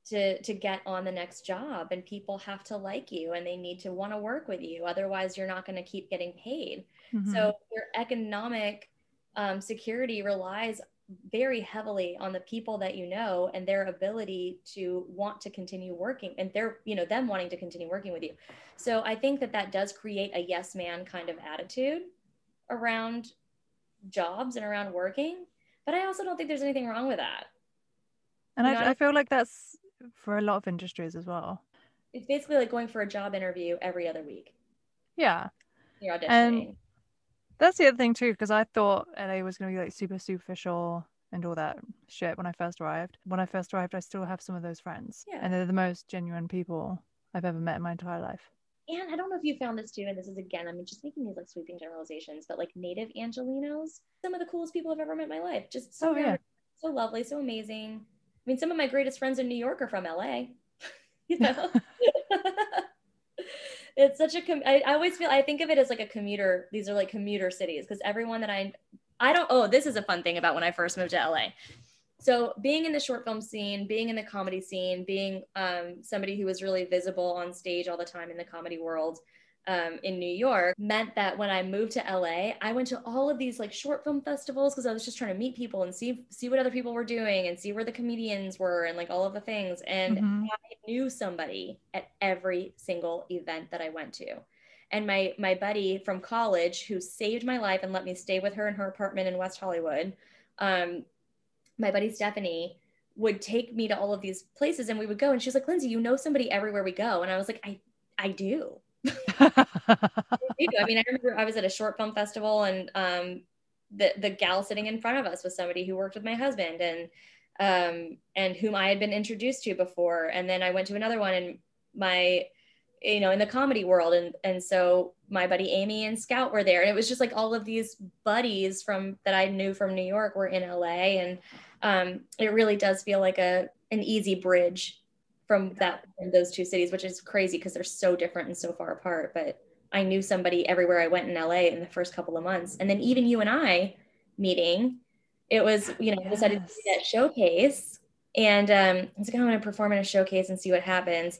to to get on the next job and people have to like you and they need to want to work with you otherwise you're not going to keep getting paid Mhm. so your economic um, security relies very heavily on the people that you know and their ability to want to continue working and they're you know them wanting to continue working with you so i think that that does create a yes man kind of attitude around jobs and around working but i also don't think there's anything wrong with that and you know, I, I- I feel like that's for a lot of industries as well. it's basically like going for a job interview every other week Yeah. you're auditioning And- That's the other thing too, because I thought LA was going to be like super superficial and all that shit when I first arrived. When I first arrived, I still have some of those friends. Yeah. And they're the most genuine people I've ever met in my entire life. And I don't know if you found this too, and this is again, I'm just making these like sweeping generalizations, but like native Angelenos, some of the coolest people I've ever met in my life. Just so, Oh, yeah. so lovely, so amazing. I mean, some of my greatest friends in New York are from LA. you know? it's such a com- I, I always feel I think of it as like a commuter. These are like commuter cities because everyone that I I don't oh this is a fun thing about when I first moved to LA. So being in the short film scene, being in the comedy scene, being um, somebody who was really visible on stage all the time in the comedy world um, in New York meant that when I moved to LA, I went to all of these like short film festivals because I was just trying to meet people and see see what other people were doing and see where the comedians were and like all of the things. And Mhm. I knew somebody at every single event that I went to. And my my buddy from college who saved my life and let me stay with her in her apartment in West Hollywood, um, my buddy Stephanie would take me to all of these places and we would go and she's like, Lindsay, you know somebody everywhere we go. And I was like, I I do. I mean, I remember I was at a short film festival and um, the the gal sitting in front of us was somebody who worked with my husband and um, and whom I had been introduced to before. And then I went to another one and my you know in the comedy world. And and so my buddy Amy and Scout were there. And it was just like all of these buddies from that I knew from New York were in LA and um, it really does feel like a an easy bridge from that from those two cities which is crazy because they're so different and so far apart but I knew somebody everywhere I went in LA in the first couple of months. And then even you and I meeting it was you know I decided to do that showcase and um, I was like I'm going to perform in a showcase and see what happens.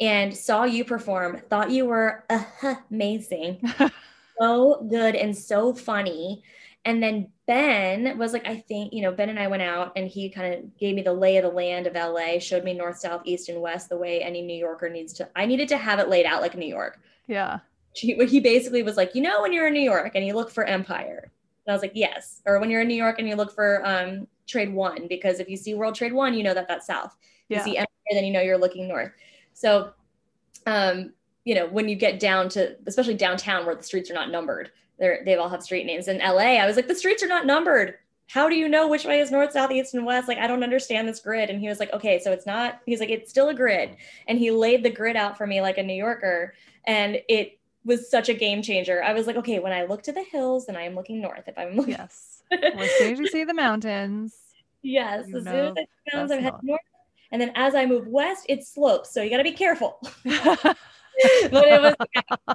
And saw you perform thought you were uh, amazing so good and so funny. And then Ben was like, I think, you know, Ben and I went out and he kind of gave me the lay of the land of LA, showed me north, south, east, and west the way any New Yorker needs to. I needed to have it laid out like New York. yeah. He, he basically was like, you know, when you're in New York and you look for Empire. And I was like, yes. Or when you're in New York and you look for um, Trade One, because if you see World Trade One, you know that that's south you Yeah. see Empire, then you know you're looking north. So, um, you know, when you get down to, especially downtown where the streets are not numbered, they're, they all have street names. In LA, I was like, the streets are not numbered. How do you know which way is north, south, east, and west? Like, I don't understand this grid. And he was like, okay, so it's not, he's like, it's still a grid. And he laid the grid out for me like a New Yorker. And it was such a game changer. I was like, okay, when I look to the hills, then I am looking north. If I'm looking, Yes. As soon as you see the mountains, yes, as soon as it comes, that's I'm heading north. And then as I move west, it slopes. So you got to be careful. but it was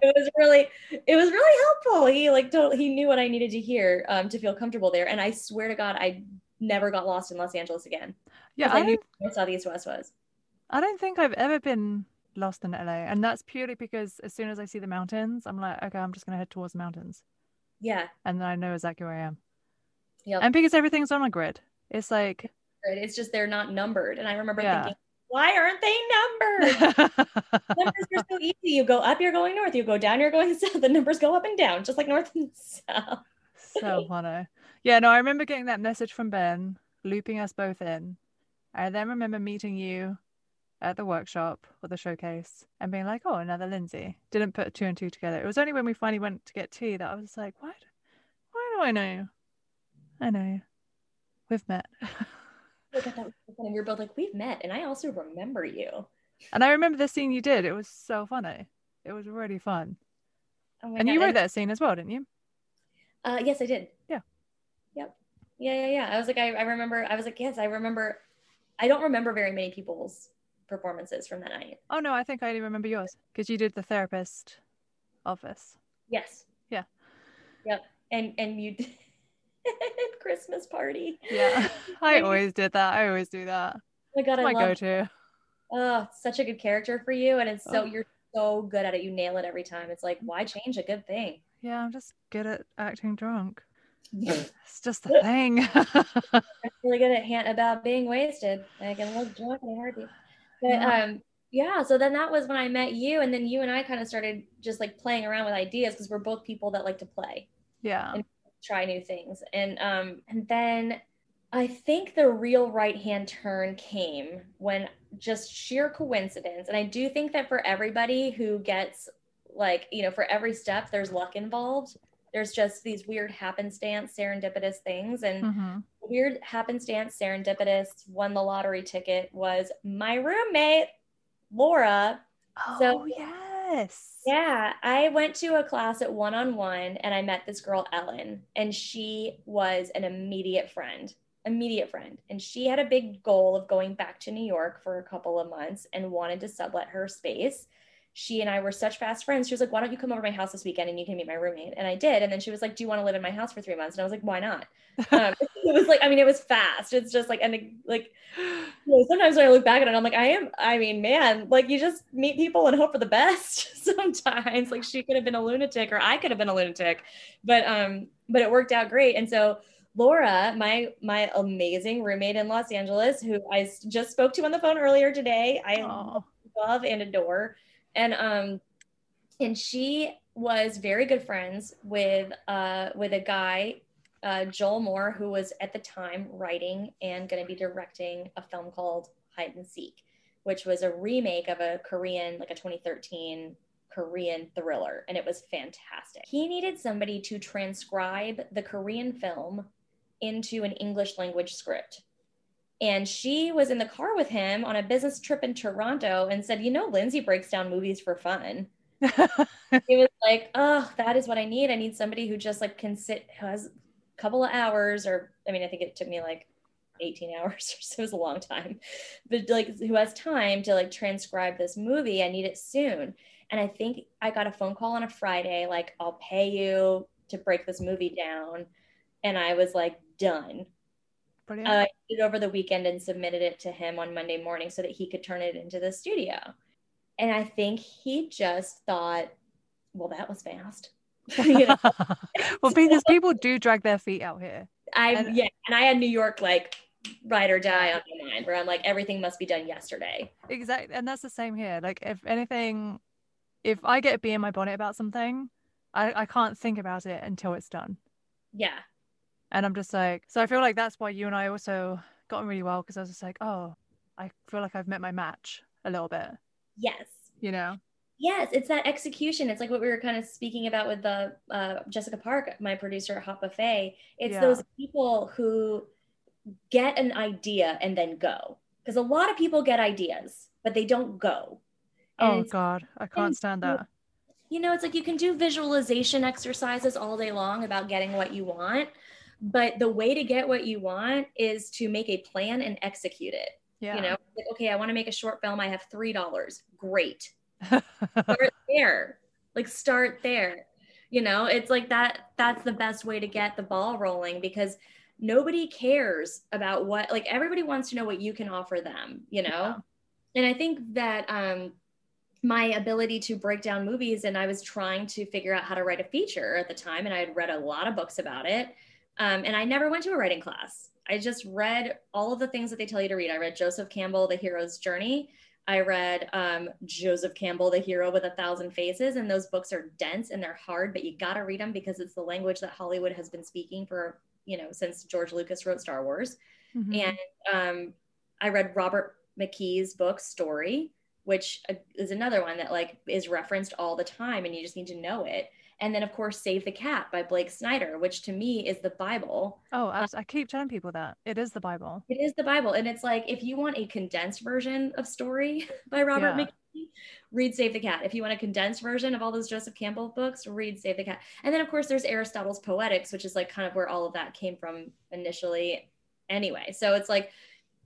it was really it was really helpful. He like totally he knew what I needed to hear um, to feel comfortable there. And I swear to God, I never got lost in Los Angeles again. Yeah, I I knew where South East West was. I don't think I've ever been lost in LA. And that's purely because as soon as I see the mountains, I'm like, okay, I'm just going to head towards the mountains. Yeah, And then I know exactly where I am. Yeah, And because everything's on a grid, it's like, it's just they're not numbered. And I remember Yeah. thinking, why aren't they numbered? numbers are so easy. You go up, you're going north. You go down, you're going south. The numbers go up and down, just like north and south. so funny. Yeah, no, I remember getting that message from Ben, looping us both in. I then remember meeting you at the workshop or the showcase and being like, oh, another Lindsay. Didn't put two and two together. It was only when we finally went to get tea that I was like, why, why do I know you? I know. We've met. At that. And we were both like, we've met, and I also remember you. and I remember the scene you did. It was so funny. It was really fun. Oh And God. you wrote that scene as well, didn't you? Uh, yes, I did. Yeah. Yep. Yeah, yeah, yeah. I was like, I, I remember. I was like, yes, I remember. I don't remember very many people's performances from that night. Oh, no, I think I remember yours because you did the therapist office. Yes. Yeah. Yep. And and you Christmas party. Yeah. I always did that. I always do that. Oh my god, It's I my love. go to. Oh, such a good character for you, and it's so Oh. you're so good at it. You nail it every time. It's like, why change a good thing? Yeah, I'm just good at acting drunk. It's just the thing. I'm really good at hand about being wasted. I can look drunk in a heartbeat. But Yeah. um, yeah. So then that was when I met you, and then you and I kind of started just like playing around with ideas because we're both people that like to play. yeah. And- try new things. And um and then i think the real right hand turn came when just sheer coincidence. And i do think that for everybody who gets like you know for every step there's luck involved. There's just these weird happenstance serendipitous things. And hmm weird happenstance, serendipitous, won the lottery ticket was my roommate, Laura. Oh, So- yes. Yeah, I went to a class at one on one and I met this girl, Ellen, and she was an immediate friend. Immediate friend. And she had a big goal of going back to New York for a couple of months and wanted to sublet her space. She and I were such fast friends. She was like, Why don't you come over to my house this weekend and you can meet my roommate? And I did. And then she was like, Do you want to live in my house for three months? And I was like, Why not? Um, it was like, I mean, it was fast. It's just like, and like, you know, sometimes when I look back at it, I'm like, I am, I mean, man, like you just meet people and hope for the best sometimes. Like she could have been a lunatic or I could have been a lunatic, but um, but it worked out great. And so Laura, my my amazing roommate in Los Angeles, who I just spoke to on the phone earlier today, I Oh, love and adore. And um and she was very good friends with uh with a guy uh Joel Moore who was at the time writing and going to be directing a film called Hide and Seek which was a remake of a Korean like a 2013 Korean thriller and it was fantastic. He needed somebody to transcribe the Korean film into an English language script. And she was in the car with him on a business trip in Toronto and said, You know, Lindsay breaks down movies for fun. It was like, Oh, that is what I need. I need somebody who just like can sit, who has a couple of hours, or I mean, I think it took me like 18 hours or so, it was a long time, but like who has time to like transcribe this movie. I need it soon. And I think I got a phone call on a Friday, like, I'll pay you to break this movie down. And I was like, done. Brilliant. Uh, I did it over the weekend and submitted it to him on Monday morning so that he could turn it into the studio. And I think he just thought, well, that was fast. well, because people do drag their feet out here. I And- yeah, and I had New York like ride or die on my mind, where I'm like everything must be done yesterday. Exactly. And that's the same here. Like, if anything, if I get a bee in my bonnet about something, I, I can't think about it until it's done. Yeah, And I'm just like, so I feel like that's why you and I also got on really well because I was just like, oh, I feel like I've met my match a little bit, yes, you know? yes, it's that execution. It's like what we were kind of speaking about with the uh, Jessica Park, my producer at Hot Buffet. It's Yeah. those people who get an idea and then go, because a lot of people get ideas, but they don't go. And Oh, God. I can't stand that. you know, it's like you can do visualization exercises all day long about getting what you want, but the way to get what you want is to make a plan and execute it. Yeah. You know, like, okay, I want to make a short film. I have three dollars. Great. Start there. Like start there. You know, it's like that. That's the best way to get the ball rolling because nobody cares about what. Like everybody wants to know what you can offer them. You know, Yeah. and I think that um, my ability to break down movies and I was trying to figure out how to write a feature at the time, and I had read a lot of books about it. Um, and I never went to a writing class. I just read all of the things that they tell you to read. I read Joseph Campbell, The Hero's Journey. I read um, Joseph Campbell, The Hero with a Thousand Faces, and those books are dense and they're hard, but you got to read them because it's the language that Hollywood has been speaking for, you know, since George Lucas wrote Star Wars. Mhm. And um, I read Robert McKee's book Story, which uh, is another one that like is referenced all the time, and you just need to know it. And then of course Save the Cat by Blake Snyder, which to me is the Bible. Oh, I, I keep telling people that it is the Bible. It is the Bible, and it's like if you want a condensed version of Story by Robert Yeah. McKee, read Save the Cat. If you want a condensed version of all those Joseph Campbell books, read Save the Cat. And then of course there's Aristotle's Poetics, which is like kind of where all of that came from initially. Anyway, so it's like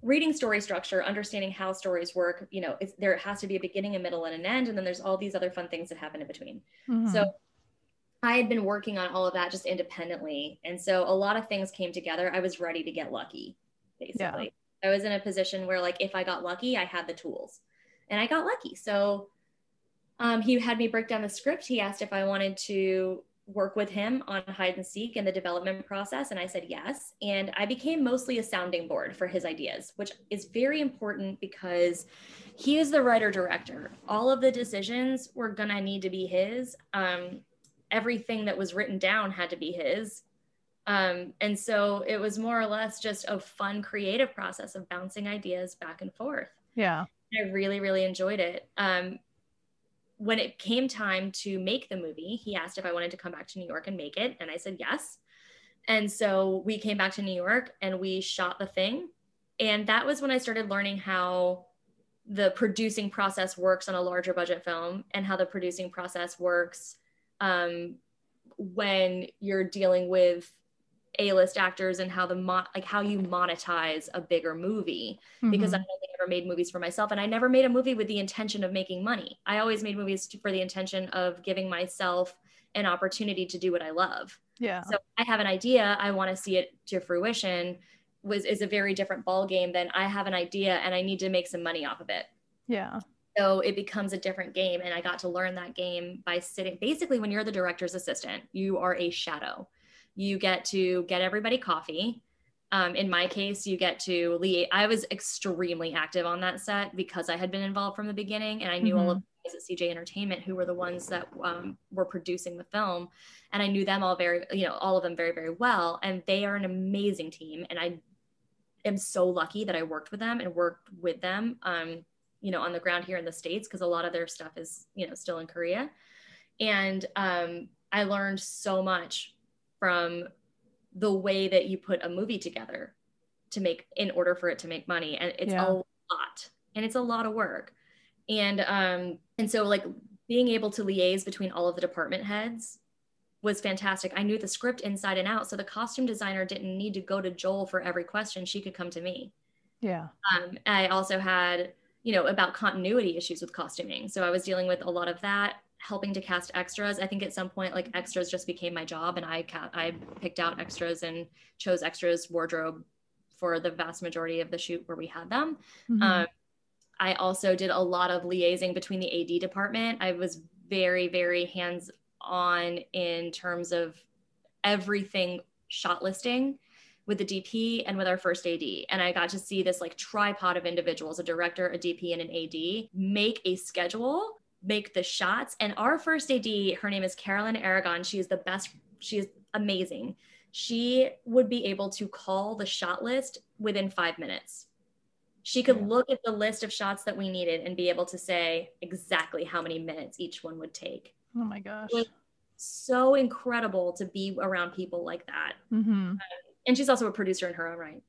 reading story structure, understanding how stories work. You know, it's, there has to be a beginning, a middle, and an end, and then there's all these other fun things that happen in between. Mhm. So I had been working on all of that just independently. And so a lot of things came together. I was ready to get lucky, basically. I was in a position where, like, if I got lucky, I had the tools. And I got lucky. So um, he had me break down the script. He asked if I wanted to work with him on hide and seek in the development process. And I said yes. And I became mostly a sounding board for his ideas, which is very important because he is the writer director. All of the decisions were going to need to be his. Um, everything that was written down had to be his. Um, and so it was more or less just a fun creative process of bouncing ideas back and forth. yeah. I really, really enjoyed it. Um, when it came time to make the movie, he asked if I wanted to come back to New York and make it, and I said yes. And so we came back to New York and we shot the thing. And that was when I started learning how the producing process works on a larger budget film and how the producing process works um, when you're dealing with a-list actors and how the mo- like how you monetize a bigger movie mm-hmm. because I've only ever made movies for myself and I never made a movie with the intention of making money. I always made movies to, for the intention of giving myself an opportunity to do what I love. Yeah. So I have an idea, I want to see it to fruition was is a very different ball game than I have an idea and I need to make some money off of it. Yeah. So it becomes a different game and I got to learn that game by sitting basically when you're the director's assistant, you are a shadow. You get to get everybody coffee. Um, in my case, you get to lead. I was extremely active on that set because I had been involved from the beginning and I knew mm-hmm. all of at CJ Entertainment who were the ones that um, were producing the film, and I knew them all very, you know, all of them very, very well, and they are an amazing team, and I am so lucky that I worked with them and worked with them, um, you know, on the ground here in the states because a lot of their stuff is, you know, still in Korea, and um, I learned so much from the way that you put a movie together to make in order for it to make money. And it's yeah. a lot. And it's a lot of work. And um and so like being able to liaise between all of the department heads was fantastic. I knew the script inside and out so the costume designer didn't need to go to joel for every question. She could come to me. Yeah. Um i also had you know about continuity issues with costuming so i was dealing with a lot of that helping to cast extras i think at some point like extras just became my job and i ca- i picked out extras and chose extras wardrobe for the vast majority of the shoot where we had them mm-hmm. um, I also did a lot of liaising between the AD department. I was very, very hands on in terms of everything shot listing with the DP and with our first AD. And I got to see this like tripod of individuals a director, a DP, and an AD make a schedule, make the shots. And our first AD, her name is Carolyn Aragon. She is the best, she is amazing. She would be able to call the shot list within five minutes she could yeah. look at the list of shots that we needed and be able to say exactly how many minutes each one would take. Oh my gosh. so incredible to be around people like that. Mm-hmm. Um, and she's also a producer in her own right.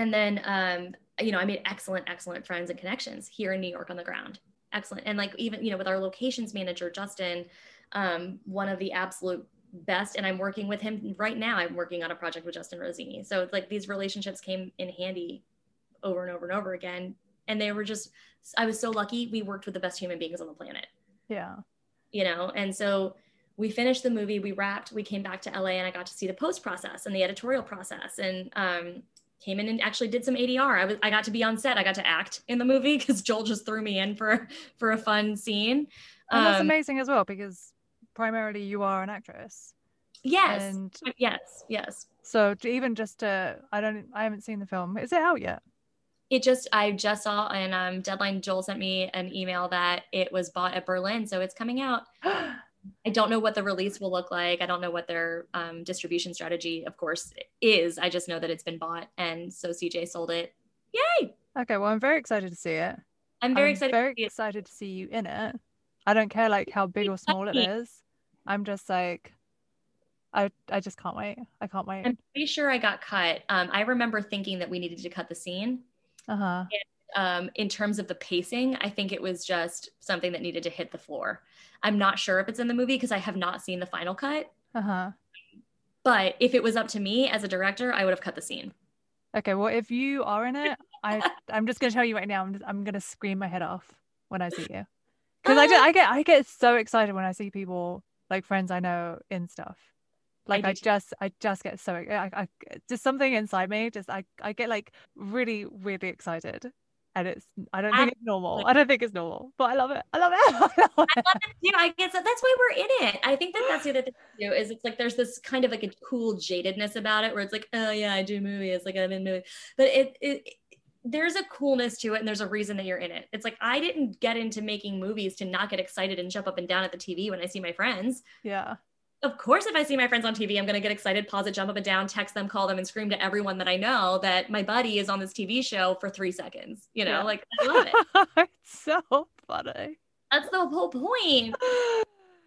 And then, um, you know, I made excellent, excellent friends and connections here in New York on the ground. Excellent. And like, even, you know, with our locations manager, Justin, um, one of the absolute best. And I'm working with him right now. I'm working on a project with Justin Rosini. So it's like these relationships came in handy over and over and over again. And they were just, I was so lucky. We worked with the best human beings on the planet. Yeah. You know, and so we finished the movie, we wrapped, we came back to LA and I got to see the post process and the editorial process and um, came in and actually did some ADR. I was, I got to be on set. I got to act in the movie because Joel just threw me in for, for a fun scene. And that's um, amazing as well because primarily you are an actress. Yes. And yes. Yes. So even just to, I don't, I haven't seen the film. Is it out yet? it just I just saw and um, Deadline Joel sent me an email that it was bought at Berlin, so it's coming out. I don't know what the release will look like. I don't know what their um, distribution strategy, of course, is. I just know that it's been bought, and so CJ sold it. Yay! Okay, well, I'm very excited to see it. I'm very I'm excited. Very to excited to see you in it. I don't care like how big or small it is. I'm just like, I I just can't wait. I can't wait. I'm pretty sure I got cut. Um, I remember thinking that we needed to cut the scene uh-huh. And, um, in terms of the pacing, I think it was just something that needed to hit the floor. I'm not sure if it's in the movie because I have not seen the final cut. Uh-huh. But if it was up to me as a director, I would have cut the scene. Okay, well, if you are in it, I I'm just gonna tell you right now, I'm just, I'm gonna scream my head off when I see you, because I, just, I get I get so excited when I see people like friends I know in stuff. Like I, I just I just get so I, I just something inside me just I I get like really really excited and it's I don't think it's normal. I don't think it's normal, but I love it. I love it. I love it, I love it too. I guess that's why we're in it. I think that that's the other thing too is it's like there's this kind of like a cool jadedness about it where it's like oh yeah I do movies like I'm in movies, but it it there's a coolness to it and there's a reason that you're in it. It's like I didn't get into making movies to not get excited and jump up and down at the TV when I see my friends. Yeah of course, if I see my friends on TV, I'm going to get excited, pause it, jump up and down, text them, call them, and scream to everyone that I know that my buddy is on this TV show for three seconds. You know, yeah. like I love it. it's so funny. That's the whole point.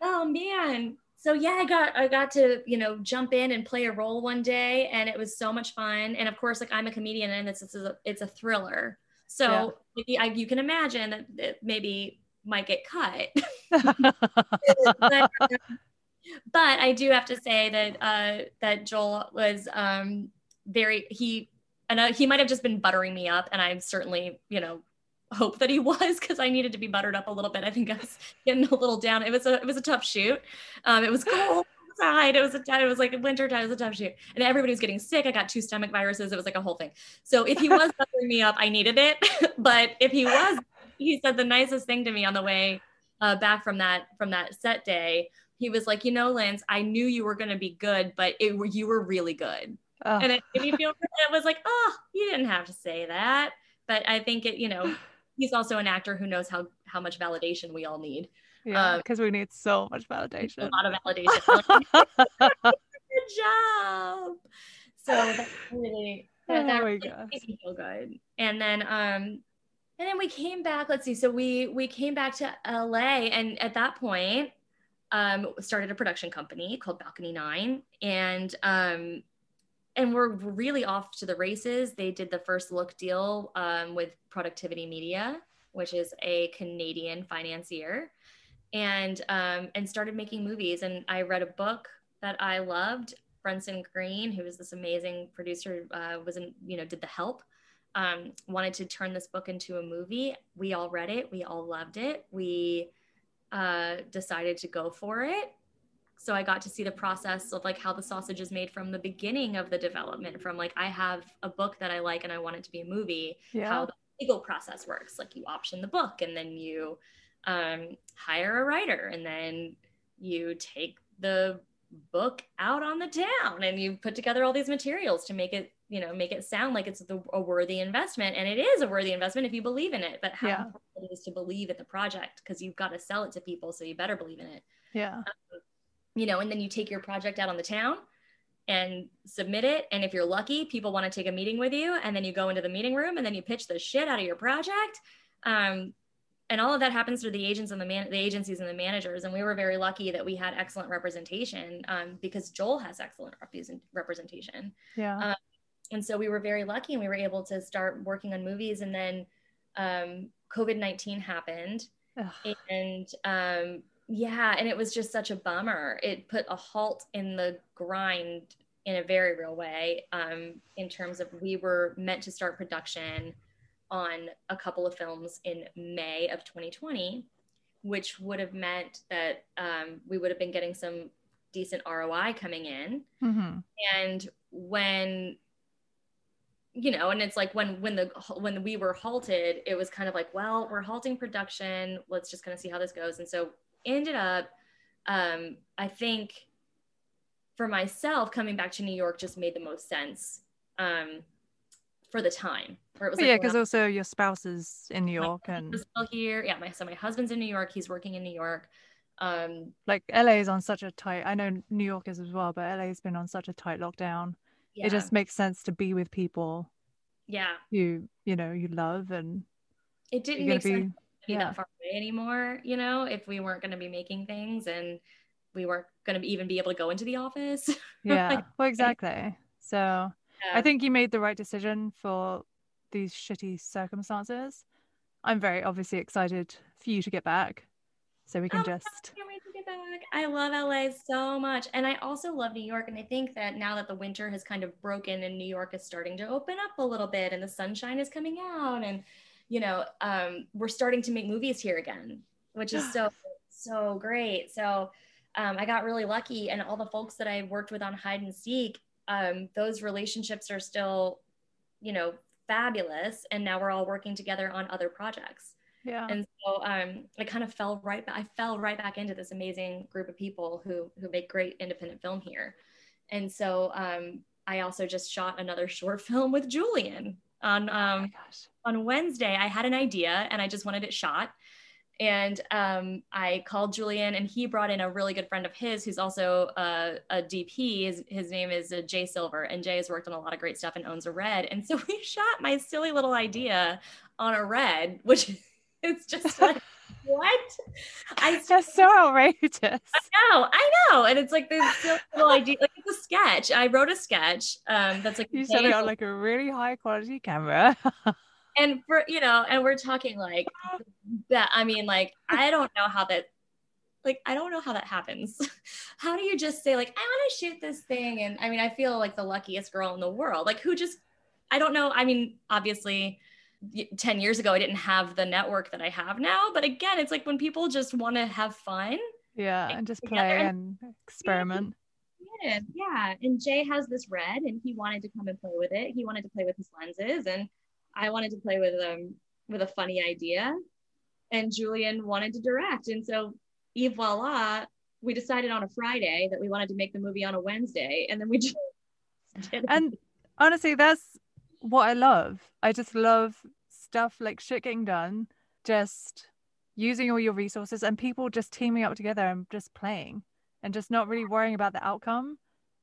oh man. so yeah, I got I got to you know jump in and play a role one day, and it was so much fun. And of course, like I'm a comedian, and it's it's a, it's a thriller, so yeah. I, you can imagine that it maybe might get cut. but, um, but, I do have to say that uh, that Joel was um, very he and uh, he might have just been buttering me up, and I'm certainly you know hope that he was because I needed to be buttered up a little bit. I think I was getting a little down. It was a it was a tough shoot. Um, it was cold outside. It was a it was like winter time. It was a tough shoot, and everybody was getting sick. I got two stomach viruses. It was like a whole thing. So if he was buttering me up, I needed it. but if he was, he said the nicest thing to me on the way uh, back from that from that set day. He was like, you know, Linz, I knew you were going to be good, but it you were really good. Oh. And it made me feel. It was like, oh, you didn't have to say that. But I think it, you know, he's also an actor who knows how how much validation we all need. Yeah, because um, we need so much validation. A lot of validation. good job. So that's really that, that oh really made me feel good. And then um and then we came back. Let's see. So we we came back to LA, and at that point, um, started a production company called Balcony Nine, and um, and we're really off to the races. They did the first look deal um, with Productivity Media, which is a Canadian financier, and um, and started making movies. And I read a book that I loved. Brunson Green, who was this amazing producer, uh, was in you know did the Help. Um, wanted to turn this book into a movie. We all read it. We all loved it. We uh, decided to go for it so i got to see the process of like how the sausage is made from the beginning of the development from like i have a book that i like and i want it to be a movie yeah. how the legal process works like you option the book and then you um, hire a writer and then you take the book out on the town and you put together all these materials to make it you know make it sound like it's the, a worthy investment and it is a worthy investment if you believe in it but how yeah. important it is to believe in the project because you've got to sell it to people so you better believe in it yeah um, you know, and then you take your project out on the town and submit it. And if you're lucky, people want to take a meeting with you. And then you go into the meeting room and then you pitch the shit out of your project. Um, and all of that happens through the agents and the man, the agencies and the managers. And we were very lucky that we had excellent representation um, because Joel has excellent rep- representation. Yeah. Um, and so we were very lucky and we were able to start working on movies. And then um, COVID 19 happened. Ugh. And um, yeah and it was just such a bummer it put a halt in the grind in a very real way um, in terms of we were meant to start production on a couple of films in may of 2020 which would have meant that um, we would have been getting some decent roi coming in mm-hmm. and when you know and it's like when when the when we were halted it was kind of like well we're halting production let's just kind of see how this goes and so ended up, um, I think for myself, coming back to New York just made the most sense um, for the time. Where it was like, yeah, because also your spouse is in New York and still here. Yeah, my so my husband's in New York. He's working in New York. Um, like LA is on such a tight. I know New York is as well, but LA has been on such a tight lockdown. Yeah. It just makes sense to be with people. Yeah. You you know you love and. It didn't make be, sense be yeah. that far away anymore, you know, if we weren't going to be making things and we weren't going to even be able to go into the office. Yeah, like, well, exactly. So yeah. I think you made the right decision for these shitty circumstances. I'm very obviously excited for you to get back so we can oh, just. I wait to get back. I love LA so much. And I also love New York. And I think that now that the winter has kind of broken and New York is starting to open up a little bit and the sunshine is coming out and you know, um, we're starting to make movies here again, which is so, so great. So um, I got really lucky. And all the folks that I worked with on Hide and Seek, um, those relationships are still, you know, fabulous. And now we're all working together on other projects. Yeah. And so um, I kind of fell right back, I fell right back into this amazing group of people who, who make great independent film here. And so um, I also just shot another short film with Julian on oh um, oh on Wednesday, I had an idea and I just wanted it shot. And um, I called Julian, and he brought in a really good friend of his who's also a, a DP. His, his name is uh, Jay Silver, and Jay has worked on a lot of great stuff and owns a red. And so we shot my silly little idea on a red, which is just like what? I just so outrageous. I know, I know. And it's like this little idea, like it's a sketch. I wrote a sketch um that's like You said it on like a really high quality camera. and for you know, and we're talking like that. I mean, like, I don't know how that like I don't know how that happens. how do you just say like I want to shoot this thing? And I mean, I feel like the luckiest girl in the world. Like who just I don't know. I mean, obviously 10 years ago I didn't have the network that I have now, but again, it's like when people just want to have fun. Yeah, and just play and, and experiment. Yeah, yeah. And Jay has this red and he wanted to come and play with it. He wanted to play with his lenses and I wanted to play with um with a funny idea. And Julian wanted to direct. And so Eve voila, we decided on a Friday that we wanted to make the movie on a Wednesday, and then we just did And honestly, that's what I love. I just love stuff like shit getting done, just using all your resources and people just teaming up together and just playing and just not really worrying about the outcome.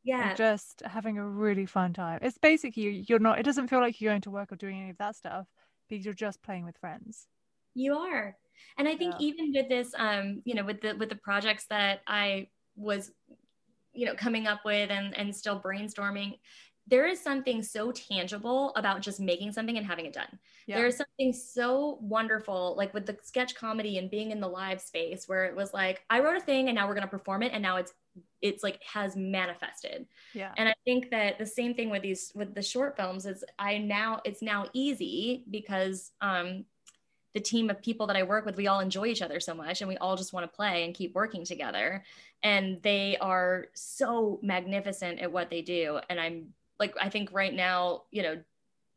Yeah. just having a really fun time. It's basically you're not it doesn't feel like you're going to work or doing any of that stuff because you're just playing with friends. You are and i think yeah. even with this um you know with the with the projects that i was you know coming up with and and still brainstorming there is something so tangible about just making something and having it done. Yeah. There is something so wonderful, like with the sketch comedy and being in the live space, where it was like, I wrote a thing and now we're gonna perform it, and now it's it's like has manifested. Yeah. And I think that the same thing with these with the short films is I now it's now easy because um the team of people that I work with, we all enjoy each other so much and we all just want to play and keep working together. And they are so magnificent at what they do. And I'm like, I think right now, you know,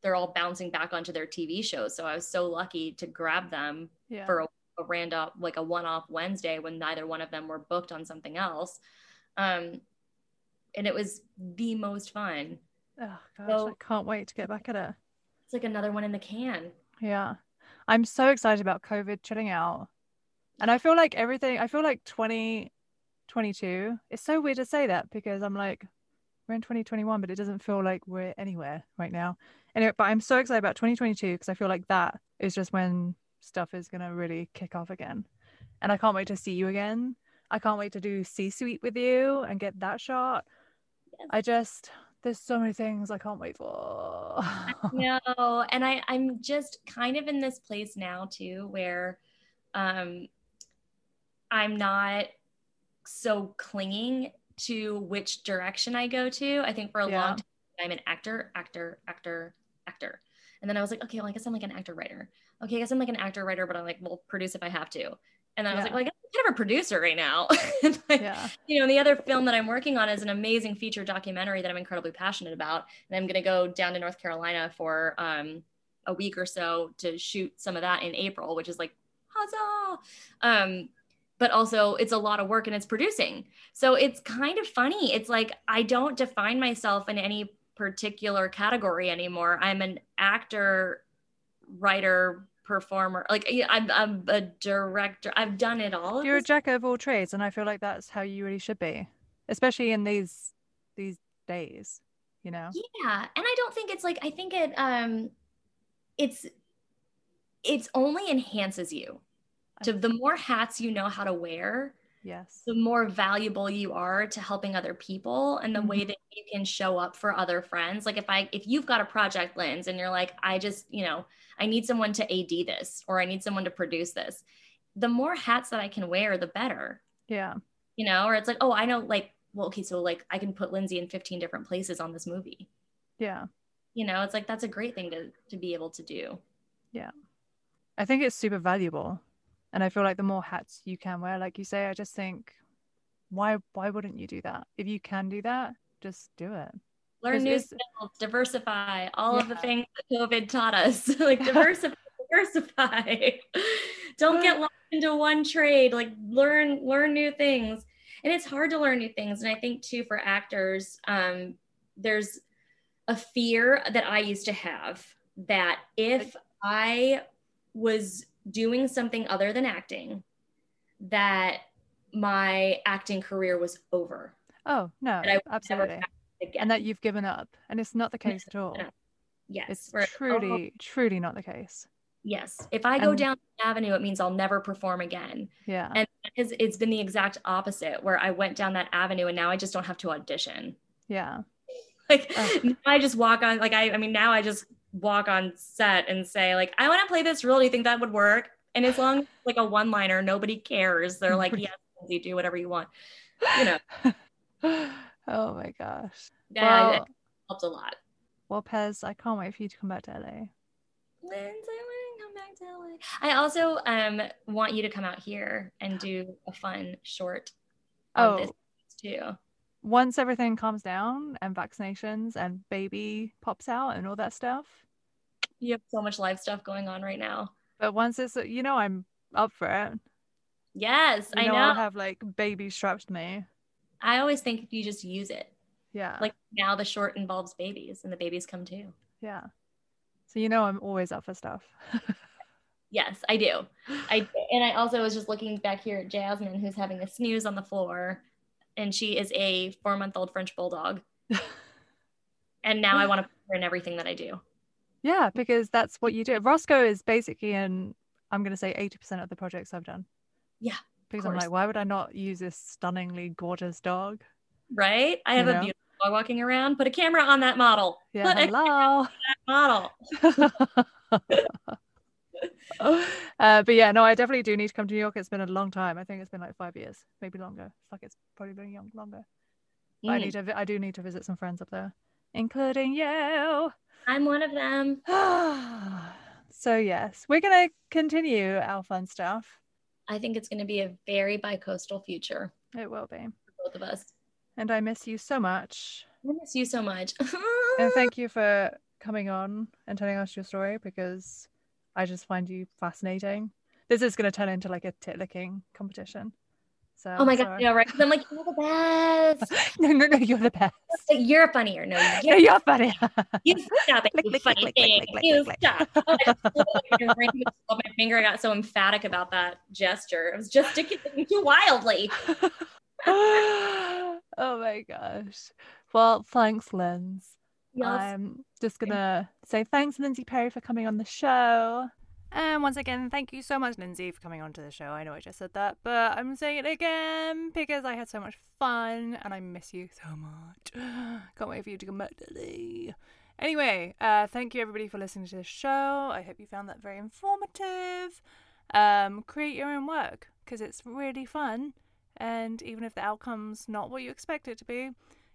they're all bouncing back onto their TV shows. So I was so lucky to grab them yeah. for a, a random, like a one off Wednesday when neither one of them were booked on something else. Um, and it was the most fun. Oh gosh, so, I can't wait to get back at it. It's like another one in the can. Yeah. I'm so excited about COVID chilling out. And I feel like everything, I feel like 2022, it's so weird to say that because I'm like, we're in 2021, but it doesn't feel like we're anywhere right now. Anyway, but I'm so excited about 2022 because I feel like that is just when stuff is going to really kick off again. And I can't wait to see you again. I can't wait to do C suite with you and get that shot. Yes. I just, there's so many things I can't wait for. no, and I I'm just kind of in this place now too where um I'm not so clinging to which direction I go to. I think for a yeah. long time I'm an actor, actor, actor, actor. And then I was like, okay, well, I guess I'm like an actor writer. Okay, I guess I'm like an actor writer, but I'm like, well, produce if I have to. And then I was like, well, I guess I'm kind of a producer right now. like, yeah. You know, the other film that I'm working on is an amazing feature documentary that I'm incredibly passionate about. And I'm going to go down to North Carolina for um, a week or so to shoot some of that in April, which is like, huzzah. Um, but also it's a lot of work and it's producing. So it's kind of funny. It's like I don't define myself in any particular category anymore. I'm an actor, writer, performer. Like I'm, I'm a director. I've done it all. You're a jack of all trades, and I feel like that's how you really should be, especially in these these days. You know. Yeah, and I don't think it's like I think it um, it's it's only enhances you. To the more hats you know how to wear, yes. the more valuable you are to helping other people and the mm-hmm. way that you can show up for other friends. Like if i if you've got a project lens and you're like i just you know i need someone to ad this or i need someone to produce this the more hats that i can wear the better. Yeah. You know or it's like oh i know like well okay so like i can put lindsay in 15 different places on this movie. Yeah. You know it's like that's a great thing to to be able to do. Yeah. I think it's super valuable and i feel like the more hats you can wear like you say i just think why why wouldn't you do that? If you can do that just do it. Learn new skills diversify all yeah. of the things that covid taught us. Like diversify diversify. Don't get locked into one trade. Like learn learn new things. And it's hard to learn new things. And i think too for actors um, there's a fear that i used to have that if i was doing something other than acting that my acting career was over. Oh, no, absolutely. And that you've given up. And it's not the case at all. Yes. It's truly, truly not the case. Yes. If I go And- down the avenue, it means I'll never perform again. Yeah. And it's been the exact opposite, where I went down that avenue and now I just don't have to audition. yeah. Like Oh. now I just walk on, like I, I mean, now I just walk on set and say, like, I want to play this role. Do you think that would work? And as long as it's like a one liner, nobody cares. They're like, yes, Lindsay, do whatever you want. You know, oh my gosh. yeah, well, it helps a lot. well, Pez, I can't wait for you to come back to LA. Lindsay, I want to come back to LA. I also um want you to come out here and do a fun short. Oh, this too. Once everything calms down and vaccinations and baby pops out and all that stuff. You have so much live stuff going on right now. But once it's, you know, I'm up for it. Yes, You I know, know. I'll have like baby strapped to me. I always think if you just use it. Yeah. Like now the short involves babies and the babies come too. yeah. So, you know, I'm always up for stuff. Yes, I do. I and I also was just looking back here at Jasmine, who's having a snooze on the floor, and she is a four-month-old French bulldog. and now I want to put her in everything that I do. yeah, because that's what you do. Roscoe is basically in, I'm going to say 80% of the projects I've done. Yeah, Because I'm like, why would I not use this stunningly gorgeous dog? Right? I have You a beautiful dog walking around. Put a camera on that model. Yeah, Put hello. model. uh, but yeah, no, I definitely do need to come to New York. It's been a long time. I think it's been like five years, maybe longer. It's like it's probably been young longer. But I Mm, need to. vi- I do need to visit some friends up there, including you. I'm one of them. so yes, we're gonna continue our fun stuff. I think it's going to be a very bi-coastal future It will be, for both of us. and I miss you so much. I miss you so much. And thank you for coming on and telling us your story because I just find you fascinating. This is going to turn into like a tit licking competition. So oh my god, sorry. no, right? I'm like, you're the best. no, no, no, you're the best. Like, you're funnier. No, No, you're, you're funny. you stop it. Click, You click, funny click, thing. click, click, You click, stop. Oh, I just flew over your ring with my finger. I got so emphatic about that gesture. I was gesticulating too wildly. oh my gosh. Well, thanks, Linz. Yes. I'm just gonna say thanks, Lindsay Perry, for coming on the show. And once again, thank you so much, Lindsay, for coming onto the show. I know I just said that, but I'm saying it again because I had so much fun and I miss you so much. Can't wait for you to come back to LA. Anyway, uh, thank you everybody for listening to the show. I hope you found that very informative. Um, create your own work because it's really fun. And even if the outcome's not what you expect it to be,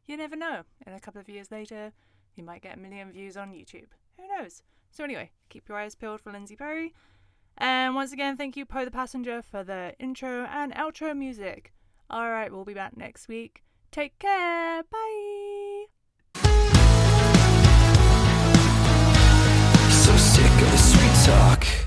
you never know. In a couple of years later, you might get a million views on YouTube. Who knows? So, anyway, keep your eyes peeled for Lindsay Perry. And once again, thank you, Poe the Passenger, for the intro and outro music. Alright, we'll be back next week. Take care. Bye. So sick of the sweet talk.